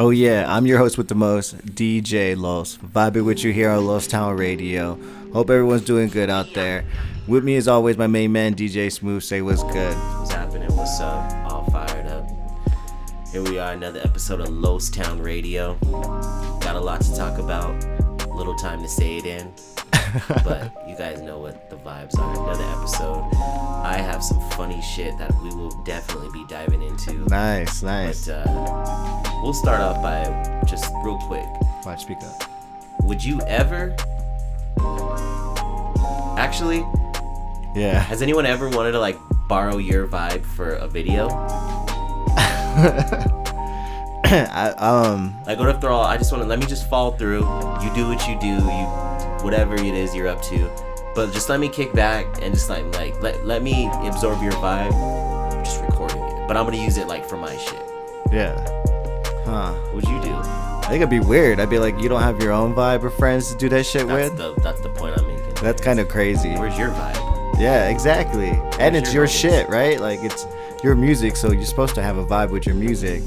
Oh yeah, I'm your host with the most, DJ Los. Vibing with you here on Los Town Radio. Hope everyone's doing good out there. With me as always, my main man, DJ Smooth. Say what's good. What's happening? What's up? All fired up. Here we are, another episode of Los Town Radio. Got a lot to talk about. Little time to say it in. but you guys know what the vibes are. Another episode. I have some funny shit that we will definitely be diving into. Nice, nice. But uh, we'll start off by just real quick. Watch, speak up. Would you ever? Actually, Yeah. has anyone ever wanted to like borrow your vibe for a video? I, um, Like, what if they're all? I just want to let me just fall through. You do what you do. You whatever it is you're up to, but just let me kick back and just like like let let me absorb your vibe. I'm just recording it, but I'm gonna use it like for my shit. yeah. Huh. What would you do? I think it'd be weird. I'd be like, you don't have your own vibe or friends to do that shit That's with? the that's the point I'm making. That's kind of crazy. Where's your vibe? Yeah, exactly. And it's your your shit, right? Like it's your music, so you're supposed to have a vibe with your music.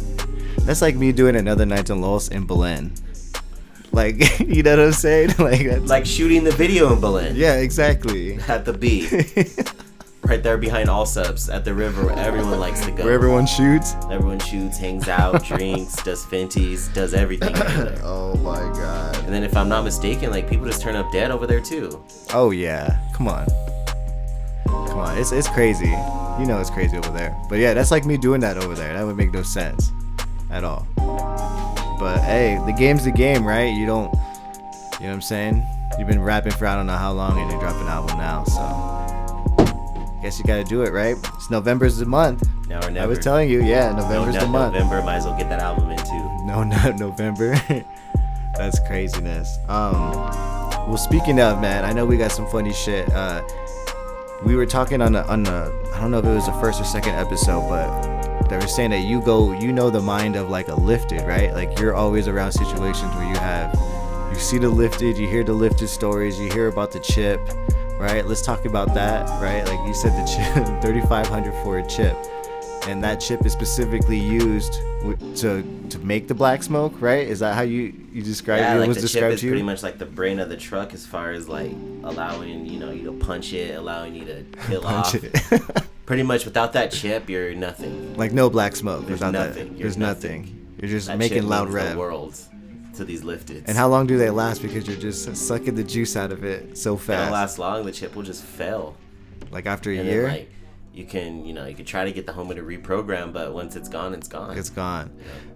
That's like me doing another night in Los in Berlin. Like, you know what I'm saying? Like, that's, Like shooting the video in Berlin yeah, exactly. at the B, right there behind all subs at the river where everyone likes to go. Where everyone shoots. Everyone shoots, hangs out, drinks, does finties, does everything. Oh my god. And then if I'm not mistaken, like people just turn up dead over there too. Oh yeah. Come on. Come on. It's it's crazy. You know it's crazy over there. But yeah, that's like me doing that over there. That would make no sense at all. But hey, the game's the game, right? You don't you know what I'm saying? You've been rapping for I don't know how long and you're dropping an album now, so guess you gotta do it, right? It's November's the month. Now or never. I was telling you, yeah, no, November's no, the month. November, might as well get that album in too. No, not November. That's craziness. Um, well, speaking of man, I know we got some funny shit. Uh, we were talking on the on the I don't know if it was the first or second episode, but they were saying that you go, you know, the mind of like a lifted, right? Like you're always around situations where you have, you see the lifted, you hear the lifted stories, you hear about the chip, right? Let's talk about that, right? Like you said, the chip, 3,500 for a chip and that chip is specifically used to to make the black smoke, right? Is that how you you describe yeah, it? like was the chip described is to you? pretty much like the brain of the truck as far as like allowing you know you to punch it, allowing you to kill off. it. Pretty much without that chip, you're nothing. like no black smoke. There's without nothing. That. You're There's nothing. nothing. You're just That making loud means rev. the world to these lifted. And how long do they last? Because you're just sucking the juice out of it so fast. don't last long. The chip will just fail. like after a And year, then like you can you know you can try to get the Homer to reprogram, but once it's gone, it's gone. it's gone.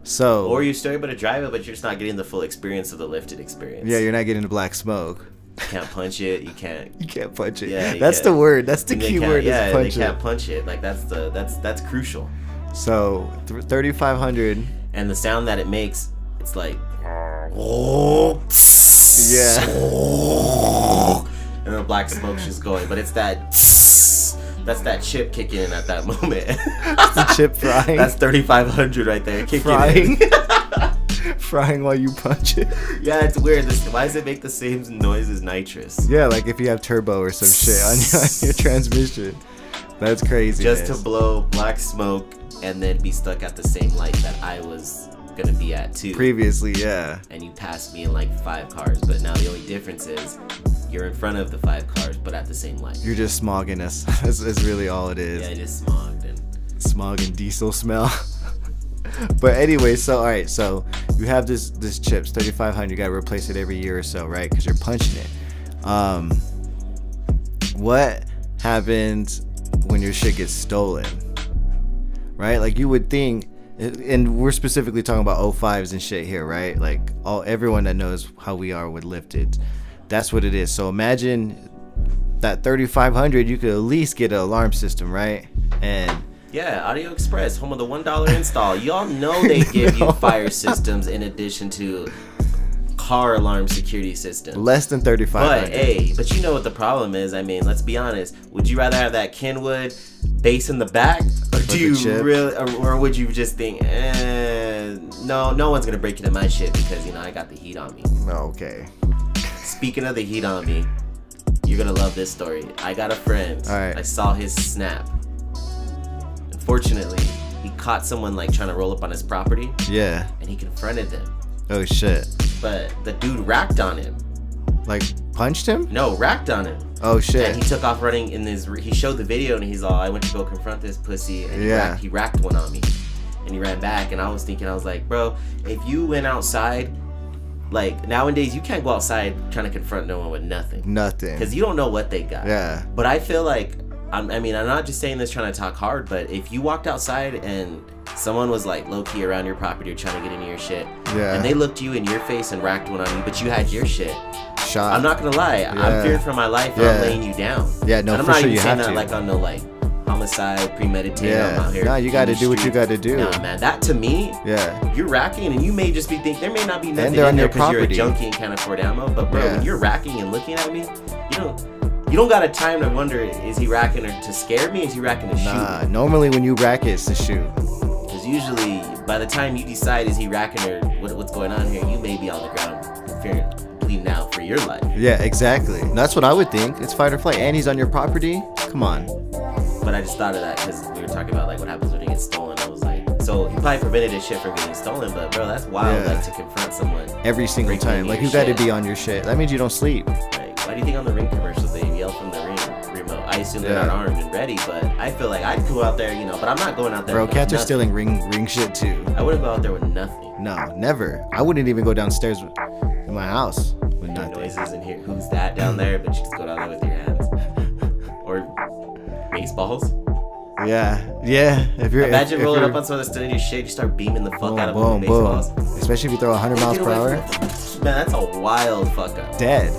So or you're still able to drive it, but you're just not getting the full experience of the lifted experience. yeah, you're not getting the black smoke. you can't punch it. You can't. You can't punch it. Yeah, that's the can't. word. That's the and key word. Yeah, is they punch can't it. punch it. Like that's the that's that's crucial. So th- 3,500. And the sound that it makes, it's like. Yeah. And the black smoke's just going, but it's that. That's that chip kicking in at that moment. the chip frying. That's 3,500 right there. Kicking frying. in. frying while you punch it. Yeah, it's weird. This, why does it make the same noise as nitrous? Yeah, like if you have turbo or some shit on your, on your transmission. That's crazy. Just to blow black smoke and then be stuck at the same light that I was gonna be at too. previously, yeah. and you passed me in like five cars, but now the only difference is you're in front of the five cars, but at the same light. You're just smogging us. That's, that's really all it is. Yeah, it is smogged and Smog and diesel smell. but anyway, so all right, so you have this this chips 3500. You gotta replace it every year or so, right? Because you're punching it. Um, what happens when your shit gets stolen? Right? Like you would think, and we're specifically talking about 05s and shit here, right? Like all everyone that knows how we are with lifted, that's what it is. So imagine that 3500, you could at least get an alarm system, right? And yeah, Audio Express, home of the one dollar install. Y'all know they give No. you fire systems in addition to car alarm security system. less than 35. But hey, but you know what the problem is? I mean, let's be honest. Would you rather have that Kenwood bass in the back, or do you really, or, or would you just think, eh, no, no one's gonna break into my shit because you know I got the heat on me. No, okay. Speaking of the heat on me, you're gonna love this story. I got a friend. All right. I saw his snap. Unfortunately, he caught someone like trying to roll up on his property, Yeah. and he confronted them. Oh shit. But the dude racked on him. Like punched him? No, racked on him. Oh shit. And he took off running in his. He showed the video and he's all, "I went to go confront this pussy," and he, Yeah. racked, he racked one on me, and he ran back. And I was thinking, I was like, bro, if you went outside, like nowadays, you can't go outside trying to confront no one with nothing, Nothing. because you don't know what they got. Yeah. But I feel like, I'm, I mean, I'm not just saying this trying to talk hard, but if you walked outside and someone was like low key around your property or trying to get into your shit, Yeah. and they looked you in your face and racked one on you, but you had your shit. Shot. I'm not gonna lie. Yeah. I'm fearing for my life. Yeah. I'm laying you down. Yeah, no, and I'm for not sure even you saying that to. like on no like homicide, premeditated. Yeah. I'm out here. Nah, you gotta in the do what you gotta do. Nah, man, that to me, Yeah. you're racking, and you may just be thinking there may not be nothing in on there because you're a junkie and can't afford ammo. But bro, Yeah. when you're racking and looking at me, you don't. You don't got a time to wonder is he racking or to scare me? Is he racking to shoot? Nah. Normally when you rack it, it's to shoot. Because usually by the time you decide is he racking or what, what's going on here, you may be on the ground fearing bleeding out for your life. Yeah, exactly. That's what I would think. It's fight or flight. And he's on your property. Come on. But I just thought of that because we were talking about like what happens when it gets stolen. I was like, so he probably prevented his shit from getting stolen, but bro, that's wild. Yeah. Like to confront someone. Every single time. Like you got to be on your shit. That means you don't sleep. Like, why do you think on the ring commercials they yell from the ring remote? I assume they're not armed and ready, but I feel like I'd go out there, you know. But I'm not going out there. Bro, cats are stealing ring ring shit too. I wouldn't go out there with nothing. No, never. I wouldn't even go downstairs in my house with No nothing. noises in here. Who's that down there? But you just go down there with your hands. or baseballs. Yeah, yeah. If you're Imagine if, if rolling you're, up on some of the stuff you shit, you start beaming the fuck boom, out of boom, them boom. Especially if you throw 100 miles per hour. Man, that's a wild fuck up. dead.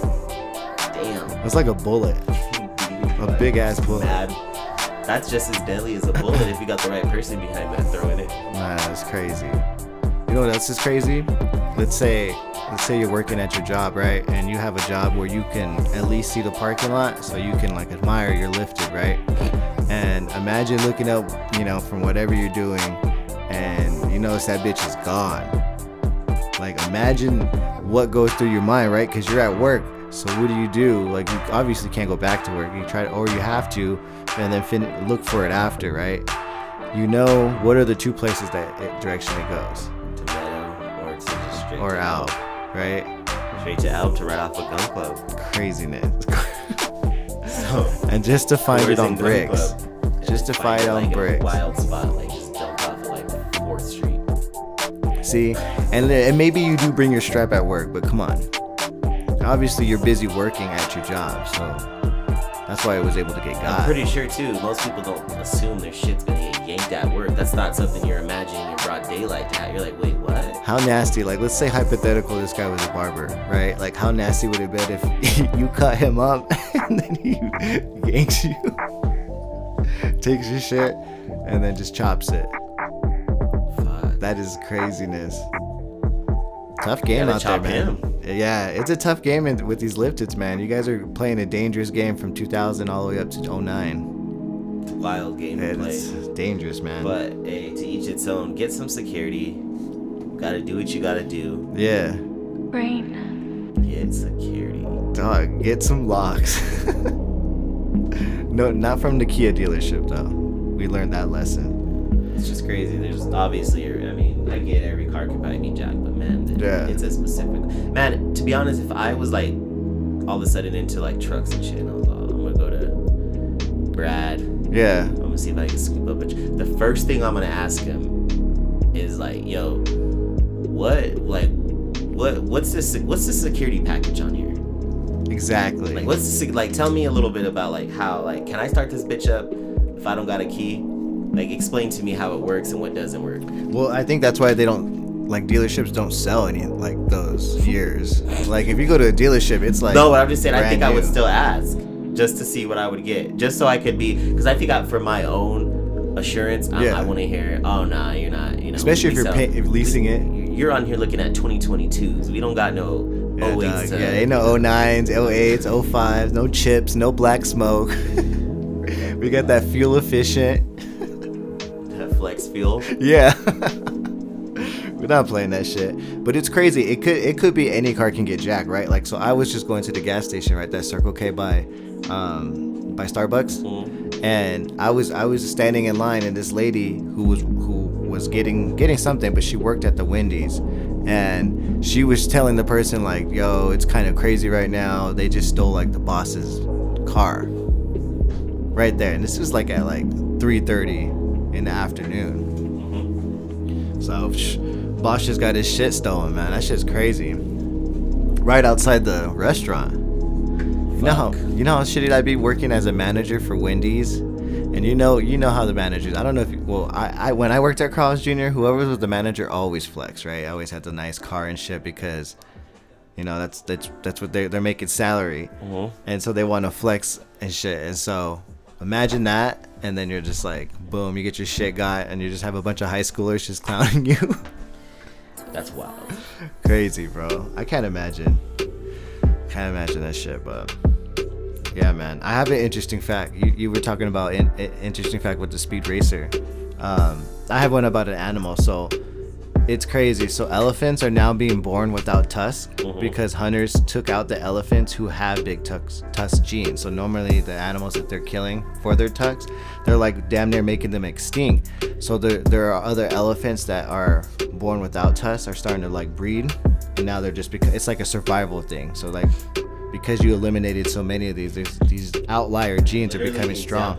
Damn. It's like a bullet, a big ass bullet. Mad. That's just as deadly as a bullet if you got the right person behind that throwing it. Nah, that's crazy. You know what else is crazy? Let's say, let's say you're working at your job, right? And you have a job where you can at least see the parking lot, so you can like admire you're lifted, right? And imagine looking up, you know, from whatever you're doing, and you notice that bitch is gone. Like imagine what goes through your mind, right? Because you're at work. So what do you do? Like you obviously can't go back to work. You try to, or you have to, and then fin- look for it after, right? You know what are the two places that it, direction it goes, To Meadow or to just straight or out, right? Straight to Alp to right off a gun club. Craziness. So, and just to find it on bricks, just to find it on like, bricks. wild spot, like just off like 4th Street. See, and and maybe you do bring your strap at work, but come on. Obviously, you're busy working at your job, so that's why I was able to get God. I'm pretty sure too. Most people don't assume their shit's gonna get yanked at work. That's not something you're imagining in broad daylight to have. You're like, wait, what? How nasty, like, let's say hypothetical, this guy was a barber, right? Like, how nasty would it be if you cut him up and then he yanks you, takes your shit, and then just chops it? Fuck. That is craziness. Tough game out there, man. him. Yeah, it's a tough game in- with these lifteds, man. You guys are playing a dangerous game from 2000 all the way up to 09. Wild game to play. Dangerous, man. But hey, to each its own. Get some security. Gotta do what you gotta do. yeah, Brain. Get security. dog, get some locks. no, not from the Kia dealership though. We learned that lesson. It's just crazy. There's obviously, I get every car can probably be jacked, but man, Yeah. it's a specific. Man, to be honest, if I was like all of a sudden into like trucks and shit, and I was all, I'm gonna go to Brad. Yeah, I'm gonna see if I can scoop up a. tr- The first thing I'm gonna ask him is like, yo, what, like, what, what's this? What's the security package on here? exactly. Like, what's the like? Tell me a little bit about like how like can I start this bitch up if I don't got a key? Like, explain to me how it works and what doesn't work. Well, I think that's why they don't like dealerships don't sell any like those years. Like if you go to a dealership, it's like no, but I'm just saying. I think I would still ask just to see what I would get, just so I could be because I think I, for my own assurance, I, Yeah. I want to hear. Oh nah, you're not. You know, especially if you're pay, if leasing it. You're on here looking at 2022s. We don't got no Yeah, 08s. dog. Oh to- yeah, ain't no 09s, 08s, 05s, no chips, no black smoke. we got that fuel efficient. Flex fuel. Yeah. We're not playing that shit. But it's crazy. It could it could be any car can get jacked, right? Like so I was just going to the gas station, right? That Circle K by um by Starbucks. Mhm. And I was I was standing in line and this lady who was who was getting getting something, but she worked at the Wendy's, and she was telling the person like, "Yo, it's kind of crazy right now. They just stole like the boss's car." Right there, and this was like at like 3:30 in the afternoon. So, boss just got his shit stolen, man. That shit's crazy. Right outside the restaurant. You know how you know how shitty I'd be working as a manager for Wendy's, and you know you know how the managers. I don't know if you, well I, I when I worked at Carl's Jr. Whoever was the manager always flex right. I always had the nice car and shit because, you know that's that's that's what they they're making salary, Mhm. and so they want to flex and shit. And so imagine that, and then you're just like boom, you get your shit got, and you just have a bunch of high schoolers just clowning you. That's wild. Crazy, bro. I can't imagine. Can't imagine that shit, but yeah, man. I have an interesting fact. You, you were talking about an interesting fact with the speed racer. Um, I have one about an animal. So it's crazy. So elephants are now being born without tusks Mhm. because hunters took out the elephants who have big tusk tusk genes. So normally the animals that they're killing for their tusks, they're like damn near making them extinct. So there there are other elephants that are born without tusks are starting to like breed, and now they're just because it's like a survival thing. So like because you eliminated so many of these, there's, these outlier genes are becoming strong.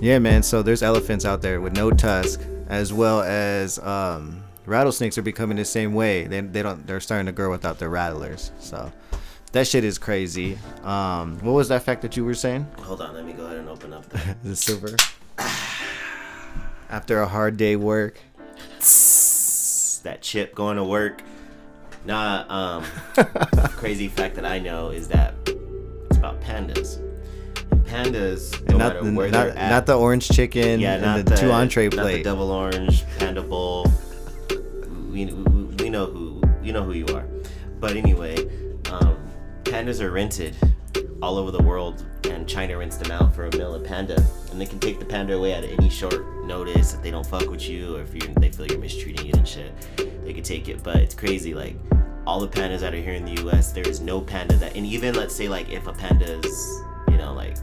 Yeah, man. So there's elephants out there with no tusk, as well as um, rattlesnakes are becoming the same way. They, they don't. They're starting to grow without their rattlers. So that shit is crazy. Um, what was that fact that you were saying? Hold on, let me go ahead and open up the The silver. After a hard day work. that chip going to work. Nah, um, crazy fact that I know is that it's about pandas. And pandas, no not, matter where not, they're at, not the orange chicken yeah, and not the, two entree not plate. the double orange panda bowl. We, we, we know who you know who you are, but anyway, um, pandas are rented all over the world, and China rents them out for a meal of panda, and they can take the panda away at any short notice if they don't fuck with you or if you they feel you're mistreating it and shit. They could take it, but it's crazy. Like all the pandas that are here in the U.S., there is no panda that, and even let's say like if a panda is, you know, like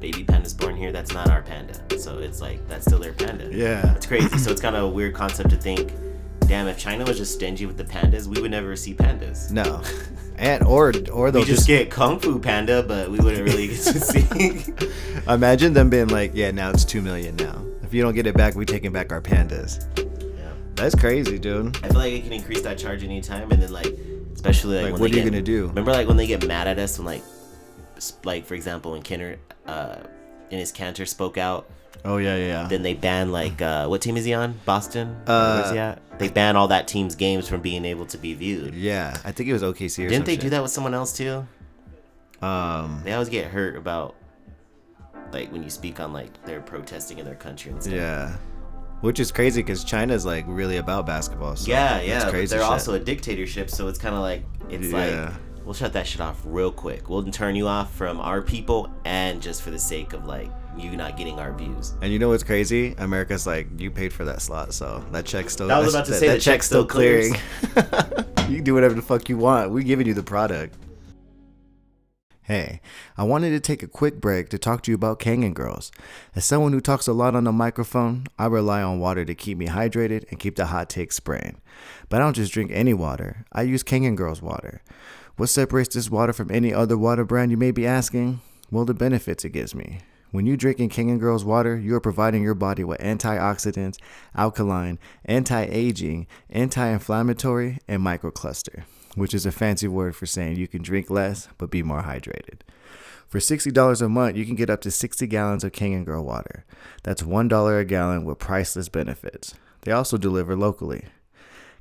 baby panda's born here, that's not our panda. So it's like that's still their panda. Yeah. It's crazy. So it's kind of a weird concept to think, damn, if China was just stingy with the pandas, we would never see pandas. No. And or or they'll We just get Kung Fu Panda, but we wouldn't really get to see. Imagine them being like, yeah, now it's two million now. If you don't get it back, we're taking back our pandas. yeah. That's crazy, dude. I feel like it can increase that charge anytime, and then like, especially like, Like, when what are you get- gonna do? Remember, like when they get mad at us when like, like for example, when Kanter, uh, Enes Kanter spoke out, Oh yeah, yeah. yeah. then they ban like uh, what team is he on? Boston. Uh, Where's he at? They ban all that team's games from being able to be viewed. yeah, I think it was OKC or Didn't they some do that with someone else too? Um, They always get hurt about like when you speak on like they're protesting in their country and stuff. yeah. Which is crazy because China's like really about basketball. So yeah, yeah. Crazy they're shit. also a dictatorship, so it's kind of like it's Yeah. like we'll shut that shit off real quick. We'll turn you off from our people, and just for the sake of like you not getting our views. And you know what's crazy? America's like, you paid for that slot, so that check's still. I was that's- about to say, the check still clearing. you can do whatever the fuck you want. We're giving you the product. Hey, I wanted to take a quick break to talk to you about Kangen Girls. As someone who talks a lot on the microphone, I rely on water to keep me hydrated and keep the hot takes spraying. But I don't just drink any water. I use Kangen Girls water. What separates this water from any other water brand, you may be asking? Well, the benefits it gives me. When you drink in Kangen Girls water, you are providing your body with antioxidants, alkaline, anti-aging, anti-inflammatory, and microcluster, which is a fancy word for saying you can drink less but be more hydrated. For $60 a month, you can get up to 60 gallons of Kangen Girl water. That's $1 a gallon with priceless benefits. They also deliver locally.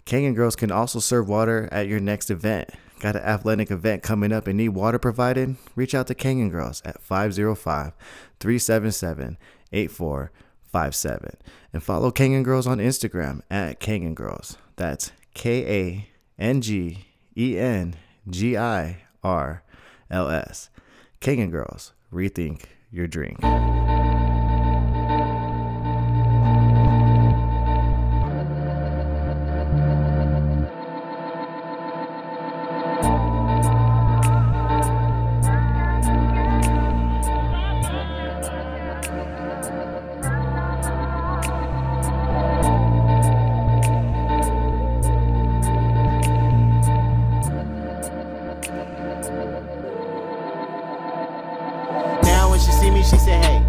Kangen Girls can also serve water at your next event. Got an athletic event coming up and need water provided? Reach out to Kangen Girls at 505 377 8457 and follow Kangen Girls on Instagram at Kangen Girls. That's K A N G E N G I R L S. Kangen Girls, rethink your drink. me, she said, hey.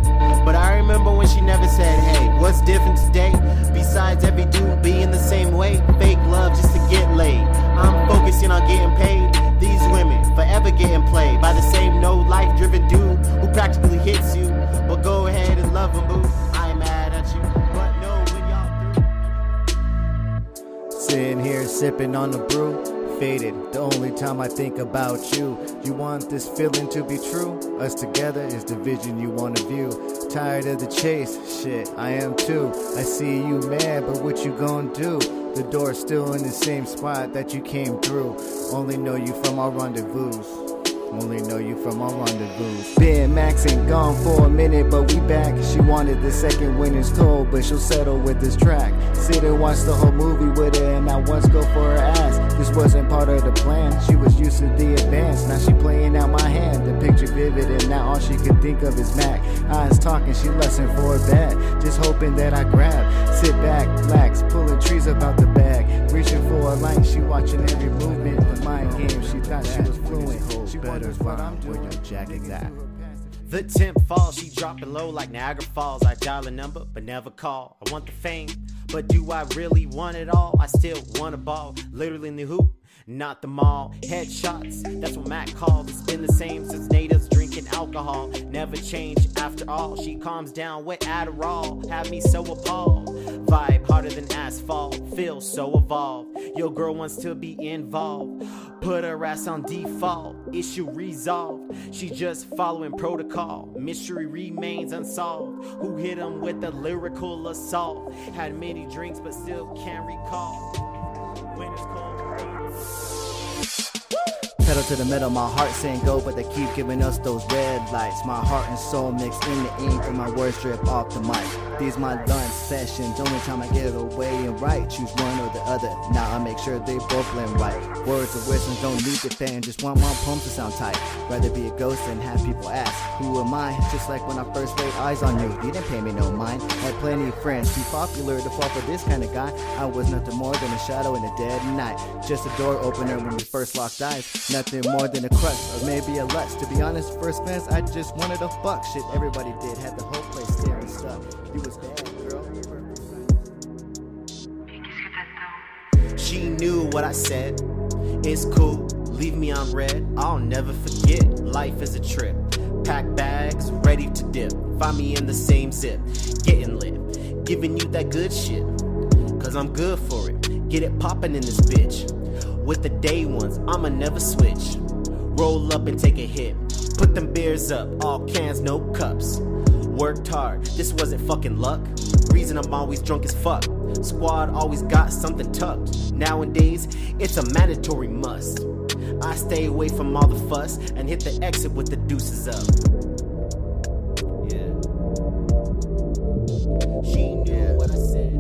But I remember when she never said, hey, what's different today? Besides every dude being the same way, fake love just to get laid. I'm focusing on getting paid. These women forever getting played by the same no life driven dude who practically hits you. But go ahead and love him, boo. I'm mad at you. But no, when y'all through. Sitting here sipping on the brew faded. The only time I think about you. You want this feeling to be true? Us together is the vision you want to view. Tired of the chase, shit, I am too. I see you mad, but what you gonna do? The door's still in the same spot that you came through. Only know you from our rendezvous. Only know you from our rendezvous. Been maxing, gone for a minute, but we back. She wanted the second it's cold, but she'll settle with this track. Sit and watch the whole movie with her, and I once go for her ass. This wasn't part of the plan. She was used to the advance. Now she playing out my hand. The picture vivid, and now all she can think of is Mac. Eyes talking, she lusting for a bag. Just hoping that I grab. Sit back, relax, pulling trees about the bag. Reaching for a light, she watching every movement. The mind game, she thought she was fluent. She wonders what I'm doing. Your jacket's at. The temp falls, she dropping low like Niagara Falls. I dial a number, but never call. I want the fame, but do I really want it all? I still want a ball, literally in the hoop, not the mall. Headshots, that's what Matt called. It's been the same since natives drinking alcohol. Never changed after all. She calms down with Adderall, have me so appalled. Vibe harder than asphalt, feel so evolved. Your girl wants to be involved. Put her ass on default, issue resolved. She just following protocol. Mystery remains unsolved. Who hit him with the lyrical assault? Had many drinks but still can't recall. When it's cold. Pedal to the metal, my heart saying go, but they keep giving us those red lights. My heart and soul mixed in the ink, and my words drip off the mic. These my lunch sessions, only time I get away and right. Choose one or the other. Now I make sure they both blend right. Words of wisdom don't need defend, just want my poems to sound tight. Rather be a ghost than have people ask, Who am I? Just like when I first laid eyes on you, you didn't pay me no mind. Had plenty of friends, too popular to fall for this kind of guy. I was nothing more than a shadow in the dead night. Just a door opener when we first locked eyes. Nothing more than a crush, or maybe a lust. To be honest, first glance, I just wanted a fuck. Shit, everybody did. Had the whole place. You was bad, girl. She knew what I said. It's cool, leave me on red. I'll never forget. Life is a trip. Pack bags, ready to dip. Find me in the same zip. Getting lit. Giving you that good shit. Cause I'm good for it. Get it poppin' in this bitch. With the day ones, I'ma never switch. Roll up and take a hit. Put them beers up, all cans, no cups. Worked hard, this wasn't fucking luck. Reason I'm always drunk as fuck. Squad always got something tucked. Nowadays, it's a mandatory must. I stay away from all the fuss and hit the exit with the deuces up. Yeah. She knew what I said.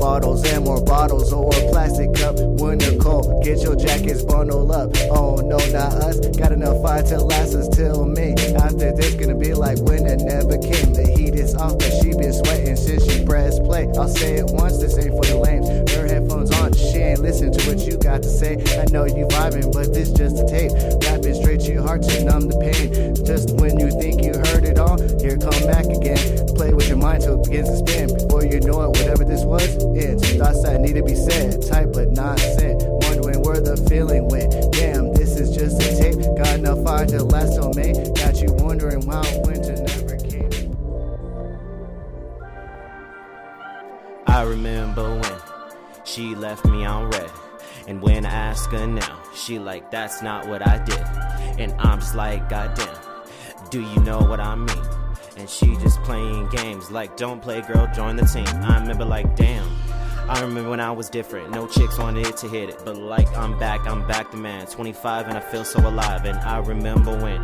Bottles and more bottles or a plastic cup. Winter cold, get your jackets bundled up. Oh no, not us. Got enough fire to last us till May. After this, gonna be like winter never came. The heat is off, but she been sweating since she pressed play. I'll say it once, this ain't for the lames. Her headphones on, she ain't listen to what you got to say. I know you vibing, but this just a tape. Rapping straight to your heart to numb the pain. Just when you think you heard it all, here come back again. Play with your mind till it begins to spin. Before you know it, whatever this was, it's thoughts that need to be said. Type but not sent. Wondering where the feeling went. Damn, this is just a tape. Got enough fire to last till May. Got you wondering why winter never came. I remember when she left me on red. And when I ask her now, she like, that's not what I did. And I'm just like, goddamn, do you know what I mean? And she just playing games like, don't play, girl, join the team. I remember like, damn. I remember when I was different. No chicks wanted to hit it. But like, I'm back, I'm back the man. 25 and I feel so alive. And I remember when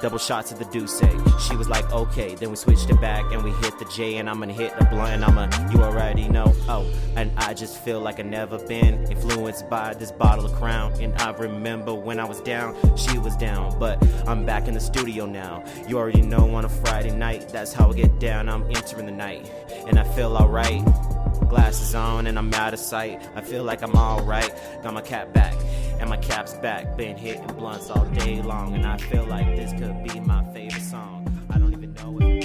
double shots of the Douce. She was like, okay. Then we switched it back and we hit the J. And I'm gonna hit the blunt. And I'm a, you already know. Oh, and I just feel like I never been influenced by this bottle of crown. And I remember when I was down, she was down. But I'm back in the studio now. You already know on a Friday night, that's how I get down. I'm entering the night. And I feel alright. Glasses on and I'm out of sight. I feel like I'm alright. Got my cap back and my cap's back. Been hitting blunts all day long, and I feel like this could be my favorite song. I don't even know it.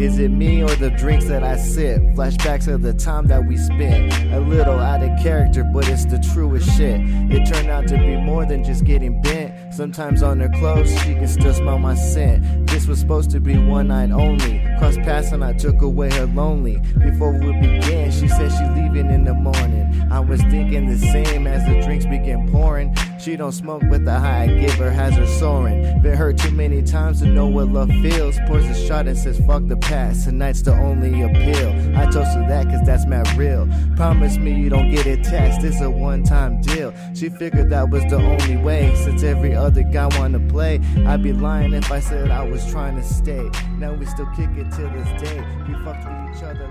Is it me or the drinks that I sip? Flashbacks of the time that we spent. A little out of character, but it's the truest shit. It turned out to be more than just getting bent. Sometimes on her clothes, she can still smell my scent. This was supposed to be one night only. Crossed paths and I took away her lonely. Before we began, she said she leaving in the morning. I was thinking the same as the drinks began pouring. She don't smoke, but the high I give her has her soaring. Been hurt too many times to know what love feels. Pours a shot and says, fuck the past. Tonight's the only appeal. I toast to that cause that's my real. Promise me you don't get it taxed. It's a one time deal. She figured that was the only way. Since every other guy wanna play, I'd be lying if I said I was trying to stay. Now we still kick it to this day. We fucked with each other.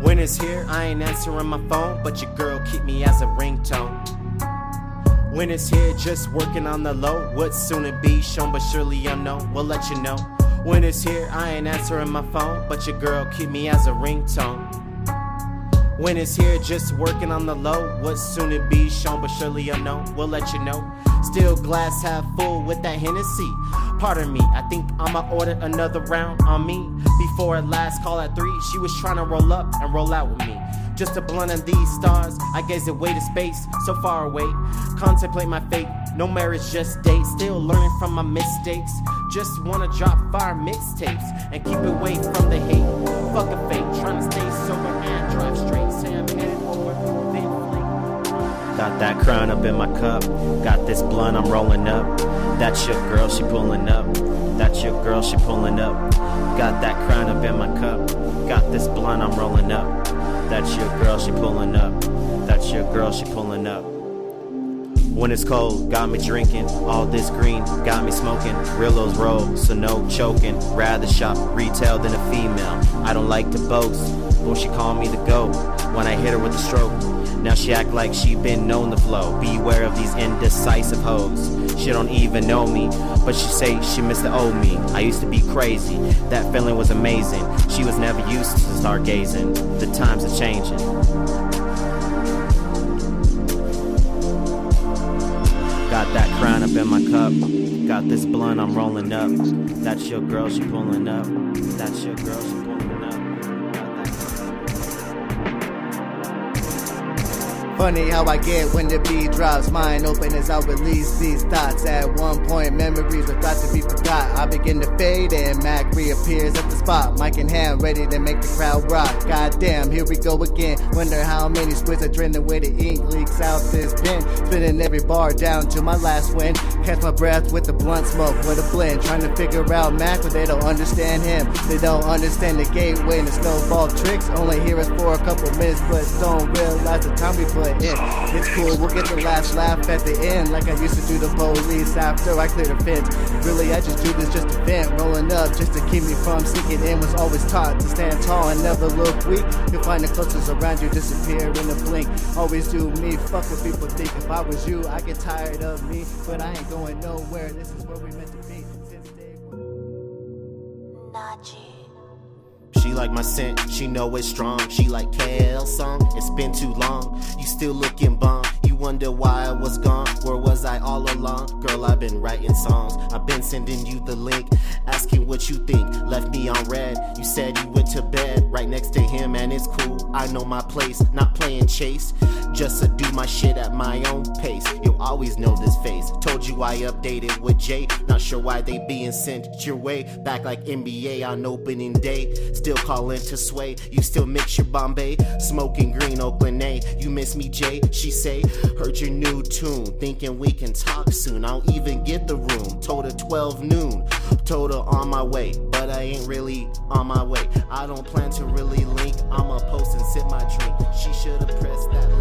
When it's here, I ain't answering my phone, but your girl keep me as a ringtone. When it's here, just working on the low, would soon it be shown, but surely unknown. We'll let you know. When it's here, I ain't answering my phone, but your girl keep me as a ringtone. When it's here, just working on the low, would soon it be shown, but surely unknown. We'll let you know. Still glass half full with that Hennessy. Pardon me, I think I'ma order another round on me. Before last call at three, she was trying to roll up and roll out with me. Just a blunt of these stars, I gaze away to space, so far away. Contemplate my fate, no marriage, just date. Still learning from my mistakes. Just wanna drop fire mixtapes and keep away from the hate. Fuck a fate, trying to stay sober and drive Got that crown up in my cup. Got this blunt I'm rolling up. That's your girl, she pulling up. That's your girl, she pulling up. Got that crown up in my cup. Got this blunt I'm rolling up. That's your girl, she pulling up. That's your girl, she pulling up. When it's cold, got me drinking. All this green, got me smoking. Rillos roll, so no choking. Rather shop retail than a female. I don't like to boast, but she call me the GOAT when I hit her with a stroke. Now she act like she been known the flow. Beware of these indecisive hoes. She don't even know me, but she say she miss the old me. I used to be crazy, that feeling was amazing. She was never used to stargazing. The times are changing. Got that crown up in my cup. Got this blunt I'm rolling up. That's your girl, she pulling up. That's your girl, Funny how I get when the beat drops. Mind open as I release these thoughts. At one point, memories were thought to be forgot. Begin to fade and Mac reappears at the spot. Mic in hand, ready to make the crowd rock. Goddamn, here we go again. Wonder how many squids are draining where the ink leaks out this pen. Spinning every bar down to my last win. Catch my breath with the blunt smoke, with a blend. Trying to figure out Mac, but they don't understand him. They don't understand the gateway and the snowball tricks. Only hear us for a couple minutes, but don't realize the time we put in. It's cool, we'll get the last laugh at the end, like I used to do the police after I clear the fence. Really, I just do this just to vent, rolling up just to keep me from sinking in. Was always taught to stand tall and never look weak. You'll find the closest around you disappear in a blink. Always do me, fuck what people think. If I was you, I get tired of me, but I ain't going nowhere. This is where we meant to be since day one. She like my scent, she know it's strong. She like Kale song, it's been too long. You still looking bomb. You wonder why I was gone. Where was I all along? Girl, I've been writing songs. I've been sending you the link, asking what you think. Left me on red. You said you went to bed right next to him, and it's cool. I know my place, not playing chase. Just to do my shit at my own pace. You'll always know this face. Told you I updated with Jay. Not sure why they being sent your way. Back like NBA on opening day. Still calling to sway. You still mix your Bombay. Smoking green Oakland A. You miss me, Jay? She say, heard your new tune. Thinking we can talk soon. I'll even get the room. Told her 12 noon. Told her on my way. But I ain't really on my way. I don't plan to really link. I'ma post and sip my drink. She should've pressed that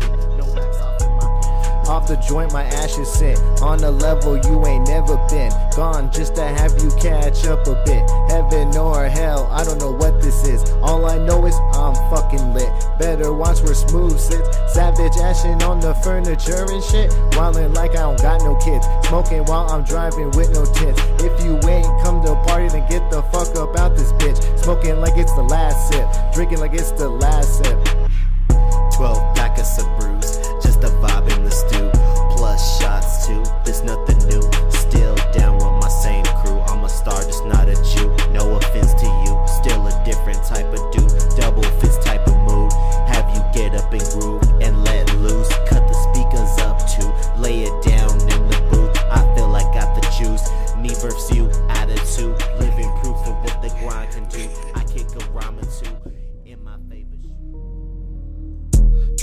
Off the joint, my ashes sit on a level you ain't never been. Gone just to have you catch up a bit. Heaven or hell, I don't know what this is. All I know is I'm fucking lit. Better watch where smooth sits. Savage ashing on the furniture and shit. Wildin' like I don't got no kids. Smoking while I'm driving with no tits. If you ain't come to party, then get the fuck up out this bitch. Smoking like it's the last sip. Drinking like it's the last sip. 12 pack of brews, just a vibe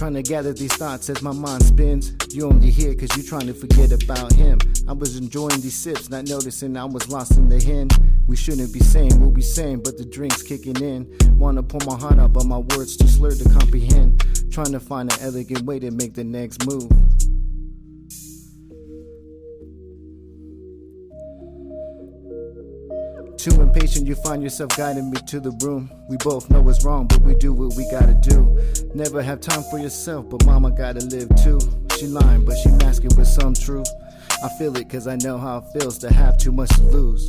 Trying to gather these thoughts as my mind spins. You only here cause you trying to forget about him. I was enjoying these sips, not noticing I was lost in the hen. We shouldn't be saying what we saying, but the drink's kicking in. Wanna pour my heart out, but my words too slurred to comprehend. Trying to find an elegant way to make the next move. Too impatient, you find yourself guiding me to the room. We both know it's wrong, but we do what we gotta do. Never have time for yourself, but mama gotta live too. She lying, but she masking with some truth. I feel it cause I know how it feels to have too much to lose.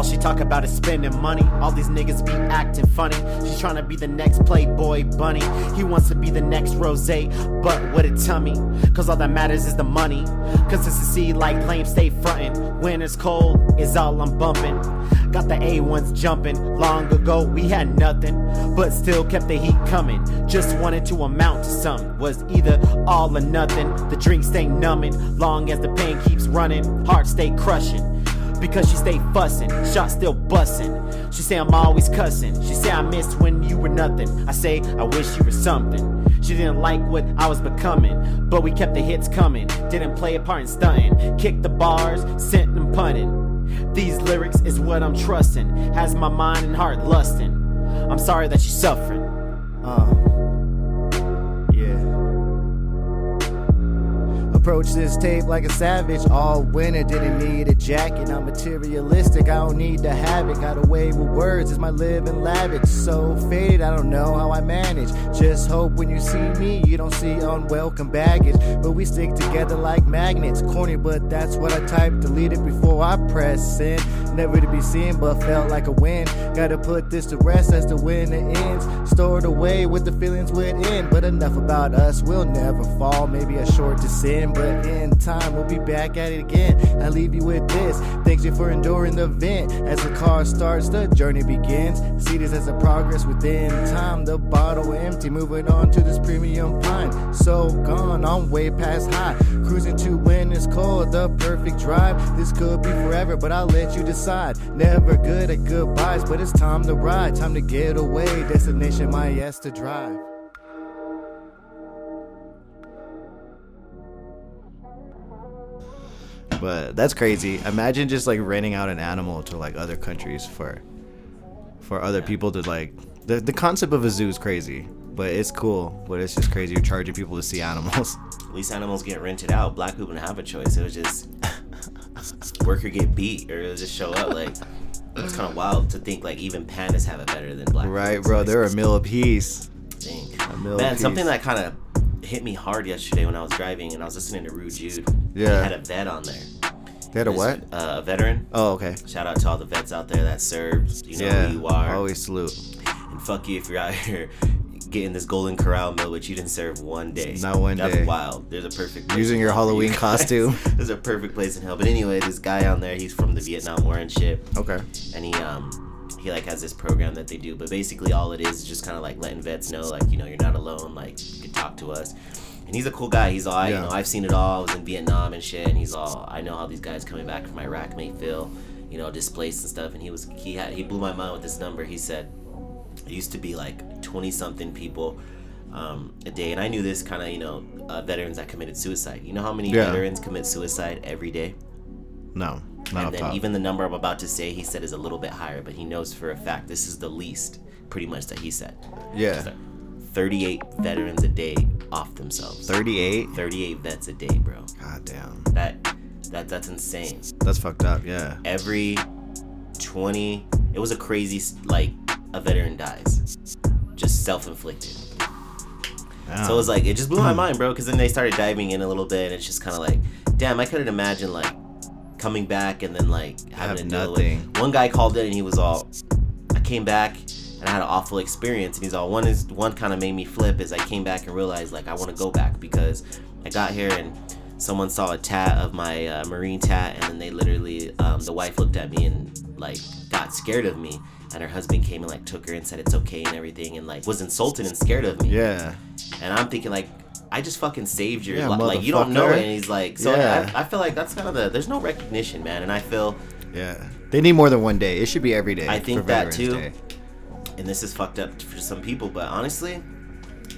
All she talk about is spending money. All these niggas be acting funny. She's trying to be the next Playboy bunny. He wants to be the next Rose, but what a tummy. Cause all that matters is the money. Consistency like lame stay frontin'. When it's cold is all I'm bumping. Got the A1s jumping. Long ago we had nothing, but still kept the heat coming. Just wanted to amount to something. Was either all or nothing. The drinks stay numbing. Long as the pain keeps running, heart stay crushing because she stay fussin', shot still bussin'. She say I'm always cussin'. She say I missed when you were nothing. I say I wish you were something. She didn't like what I was becoming, but we kept the hits coming. Didn't play a part in stunting. Kicked the bars, sent them. These lyrics is what I'm trusting. Has my mind and heart lusting. I'm sorry that she's suffering. Uh, Approach this tape like a savage. All winter, didn't need a jacket. I'm materialistic, I don't need to have it. Got away with words, it's my living lavish. So faded, I don't know how I manage. Just hope when you see me, you don't see unwelcome baggage. But we stick together like magnets. Corny, but that's what I type. Delete it before I press send. Never to be seen, but felt like a win. Gotta put this to rest as the winter ends. Stored away with the feelings within. But enough about us, we'll never fall. Maybe a short descent, but in time we'll be back at it again. I leave you with this. Thank you for enduring the vent. As the car starts, the journey begins. See this as a progress within time. The bottle empty, moving on to this premium pine. So gone, I'm way past high. Cruising to when it's cold, the perfect drive. This could be forever, but I'll let you decide. Never good at goodbyes, but it's time to ride. Time to get away. Destination, my yes to drive. But that's crazy. Imagine just like renting out an animal to like other countries for for other people to like the the concept of a zoo is crazy, but it's cool. But it's just crazy. You're charging people to see animals. At least animals get rented out. Black people didn't have a choice. It was just worker get beat or it'll just show up. Like it's kind of wild to think like even pandas have it better than black. Right, bro. They're a meal apiece. dang. A meal Man, apiece. something that kind of hit me hard yesterday when I was driving and I was listening to Rude Jude. Yeah. He had a vet on there. They had a what? Uh, a veteran. Oh, okay. Shout out to all the vets out there that served. You know yeah. who you are. Always salute. And fuck you if you're out here getting this golden corral meal, which you didn't serve one day. Not one That's day. wild. There's a perfect place Using your for you Halloween costume. There's a perfect place in hell. But anyway, this guy on there, he's from the Vietnam War and shit, Okay. and he um he like has this program that they do. But basically, all it is is just kind of like letting vets know, like you know, you're not alone. Like you can talk to us. And he's a cool guy. He's all, I, Yeah. you know, I've seen it all. I was in Vietnam and shit. And he's all, I know how these guys coming back from Iraq may feel, you know, displaced and stuff. And he was, he had, he blew my mind with this number. He said, it used to be like 20 something people um, a day. And I knew this kind of, you know, uh, veterans that committed suicide. You know how many Yeah. veterans commit suicide every day? No. Not and then top. even the number I'm about to say, he said is a little bit higher, but he knows for a fact this is the least, pretty much, that he said. yeah. 38 veterans a day off themselves. 38. 38 vets a day, bro. God damn. That that that's insane. That's fucked up. Yeah. Every 20, it was a crazy like a veteran dies, just self-inflicted. Damn. So it was like it just blew my mind, bro. Because then they started diving in a little bit, and it's just kind of like, damn, I couldn't imagine like coming back and then like having to deal nothing. with. One guy called in and he was all, I came back and I had an awful experience, and he's all one is one kind of made me flip is I came back and realized like I want to go back because I got here and someone saw a tat of my uh, marine tat, and then they literally um, the wife looked at me and like got scared of me. And her husband came and like took her and said it's okay and everything and like was insulted and scared of me. yeah. And I'm thinking like, I just fucking saved your Yeah, life. Like you don't know it, and he's like, so Yeah. I, I feel like that's kind of the there's no recognition, man, and I feel, Yeah. They need more than one day. It should be every day. I think that Veterans too. Day. and this is fucked up for some people, but honestly,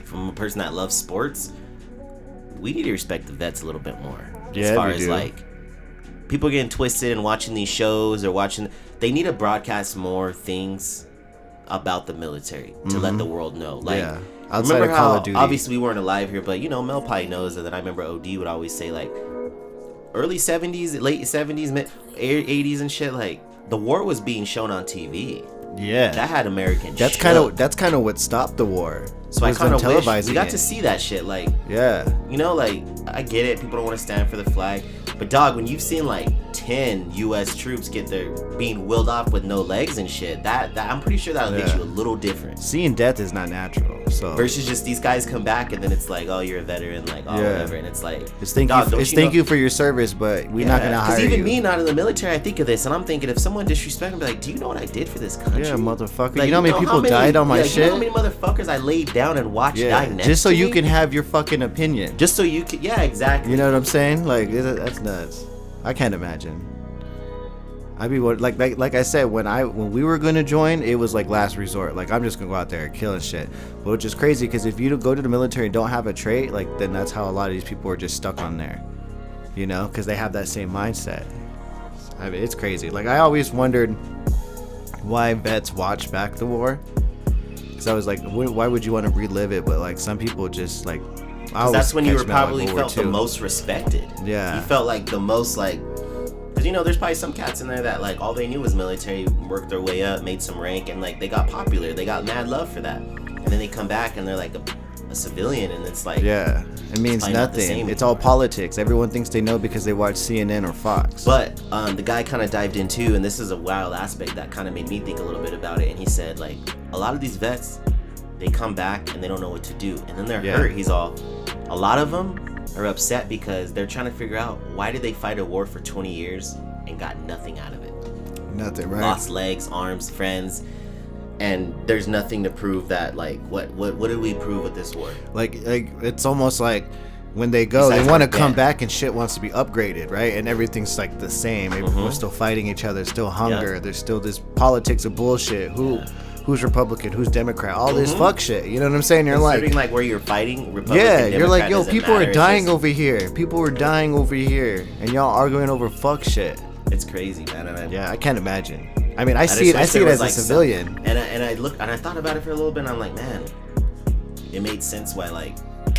from a person that loves sports, we need to respect the vets a little bit more. Yeah, as far as do. like people are getting twisted and watching these shows or watching, they need to broadcast more things about the military to let the world know. Like, Mm-hmm. Yeah. Outside remember of Call how of Duty. obviously we weren't alive here, but you know Mel probably knows that. I remember OD would always say like early '70s, late '70s, mid '80s and shit. Like the war was being shown on TV. Yeah. That had American. that's kind of that's kind of what stopped the war. So I kind of wish we got it. to see that shit. Like Yeah. you know, like I get it. People don't want to stand for the flag, but dog, when you've seen like ten U.S. troops get their being willed off with no legs and shit, that, that I'm pretty sure that'll hit Yeah. you a little different. Seeing death is not natural. So Versus just these guys come back and then it's like, oh, you're a veteran, like oh Yeah. whatever, and it's like, it's thank dog, you. It's you thank know- you for your service, but we're not gonna hire even you. Even me, not in the military, I think of this and I'm thinking, if someone disrespects me, like, do you know what I did for this country? Yeah, motherfucker. Like, you know how many people many- died on my yeah, shit? You know how many motherfuckers I laid down and watched die yeah. next Just so you me? can have your fucking opinion. just so you can, yeah, exactly. You know what I'm saying? Like that's nuts. I can't imagine. I'd be like like like I said when I when we were gonna join, it was like last resort. Like I'm just gonna go out there and kill and shit. But which is crazy because if you go to the military and don't have a trait, like then that's how a lot of these people are just stuck on there. You know, because they have that same mindset. I mean, it's crazy. Like I always wondered why vets watch back the war. Because I was like, why would you want to relive it? But like some people just like. That's when you were at, like, probably felt the most respected. Yeah. You felt like the most like, because you know, there's probably some cats in there that like all they knew was military, worked their way up, made some rank, and like they got popular. They got mad love for that, and then they come back and they're like a, a civilian, and it's like, Yeah, it means probably not the nothing. It's all politics. Everyone thinks they know because they watch CNN or Fox. But um, the guy kind of dived into, and this is a wild aspect that kind of made me think a little bit about it. And he said, like, a lot of these vets, they come back and they don't know what to do, and then they're Yeah. hurt. He's all, a lot of them are upset because they're trying to figure out why did they fight a war for 20 years and got nothing out of it. nothing, right? Lost legs, arms, friends, and there's nothing to prove that. Like, what what what did we prove with this war? Like, like it's almost like when they go, Besides they want to come back and shit wants to be upgraded, right? And everything's like the same. Mm-hmm. We're still fighting each other. Still hunger. There's still this politics of bullshit. Who, who's Republican? Who's Democrat? All this fuck shit. You know what I'm saying? You're like. Like where you're fighting, Republican, Yeah, you're like, yo, people matter. are dying just- over here. People are dying over here, and y'all arguing over fuck shit. It's crazy, man. I, Yeah, I can't imagine. I mean, I, just see it. I see it as a like, some- civilian. and I, and I look and I thought about it for a little bit. and I'm like, man, it made sense why like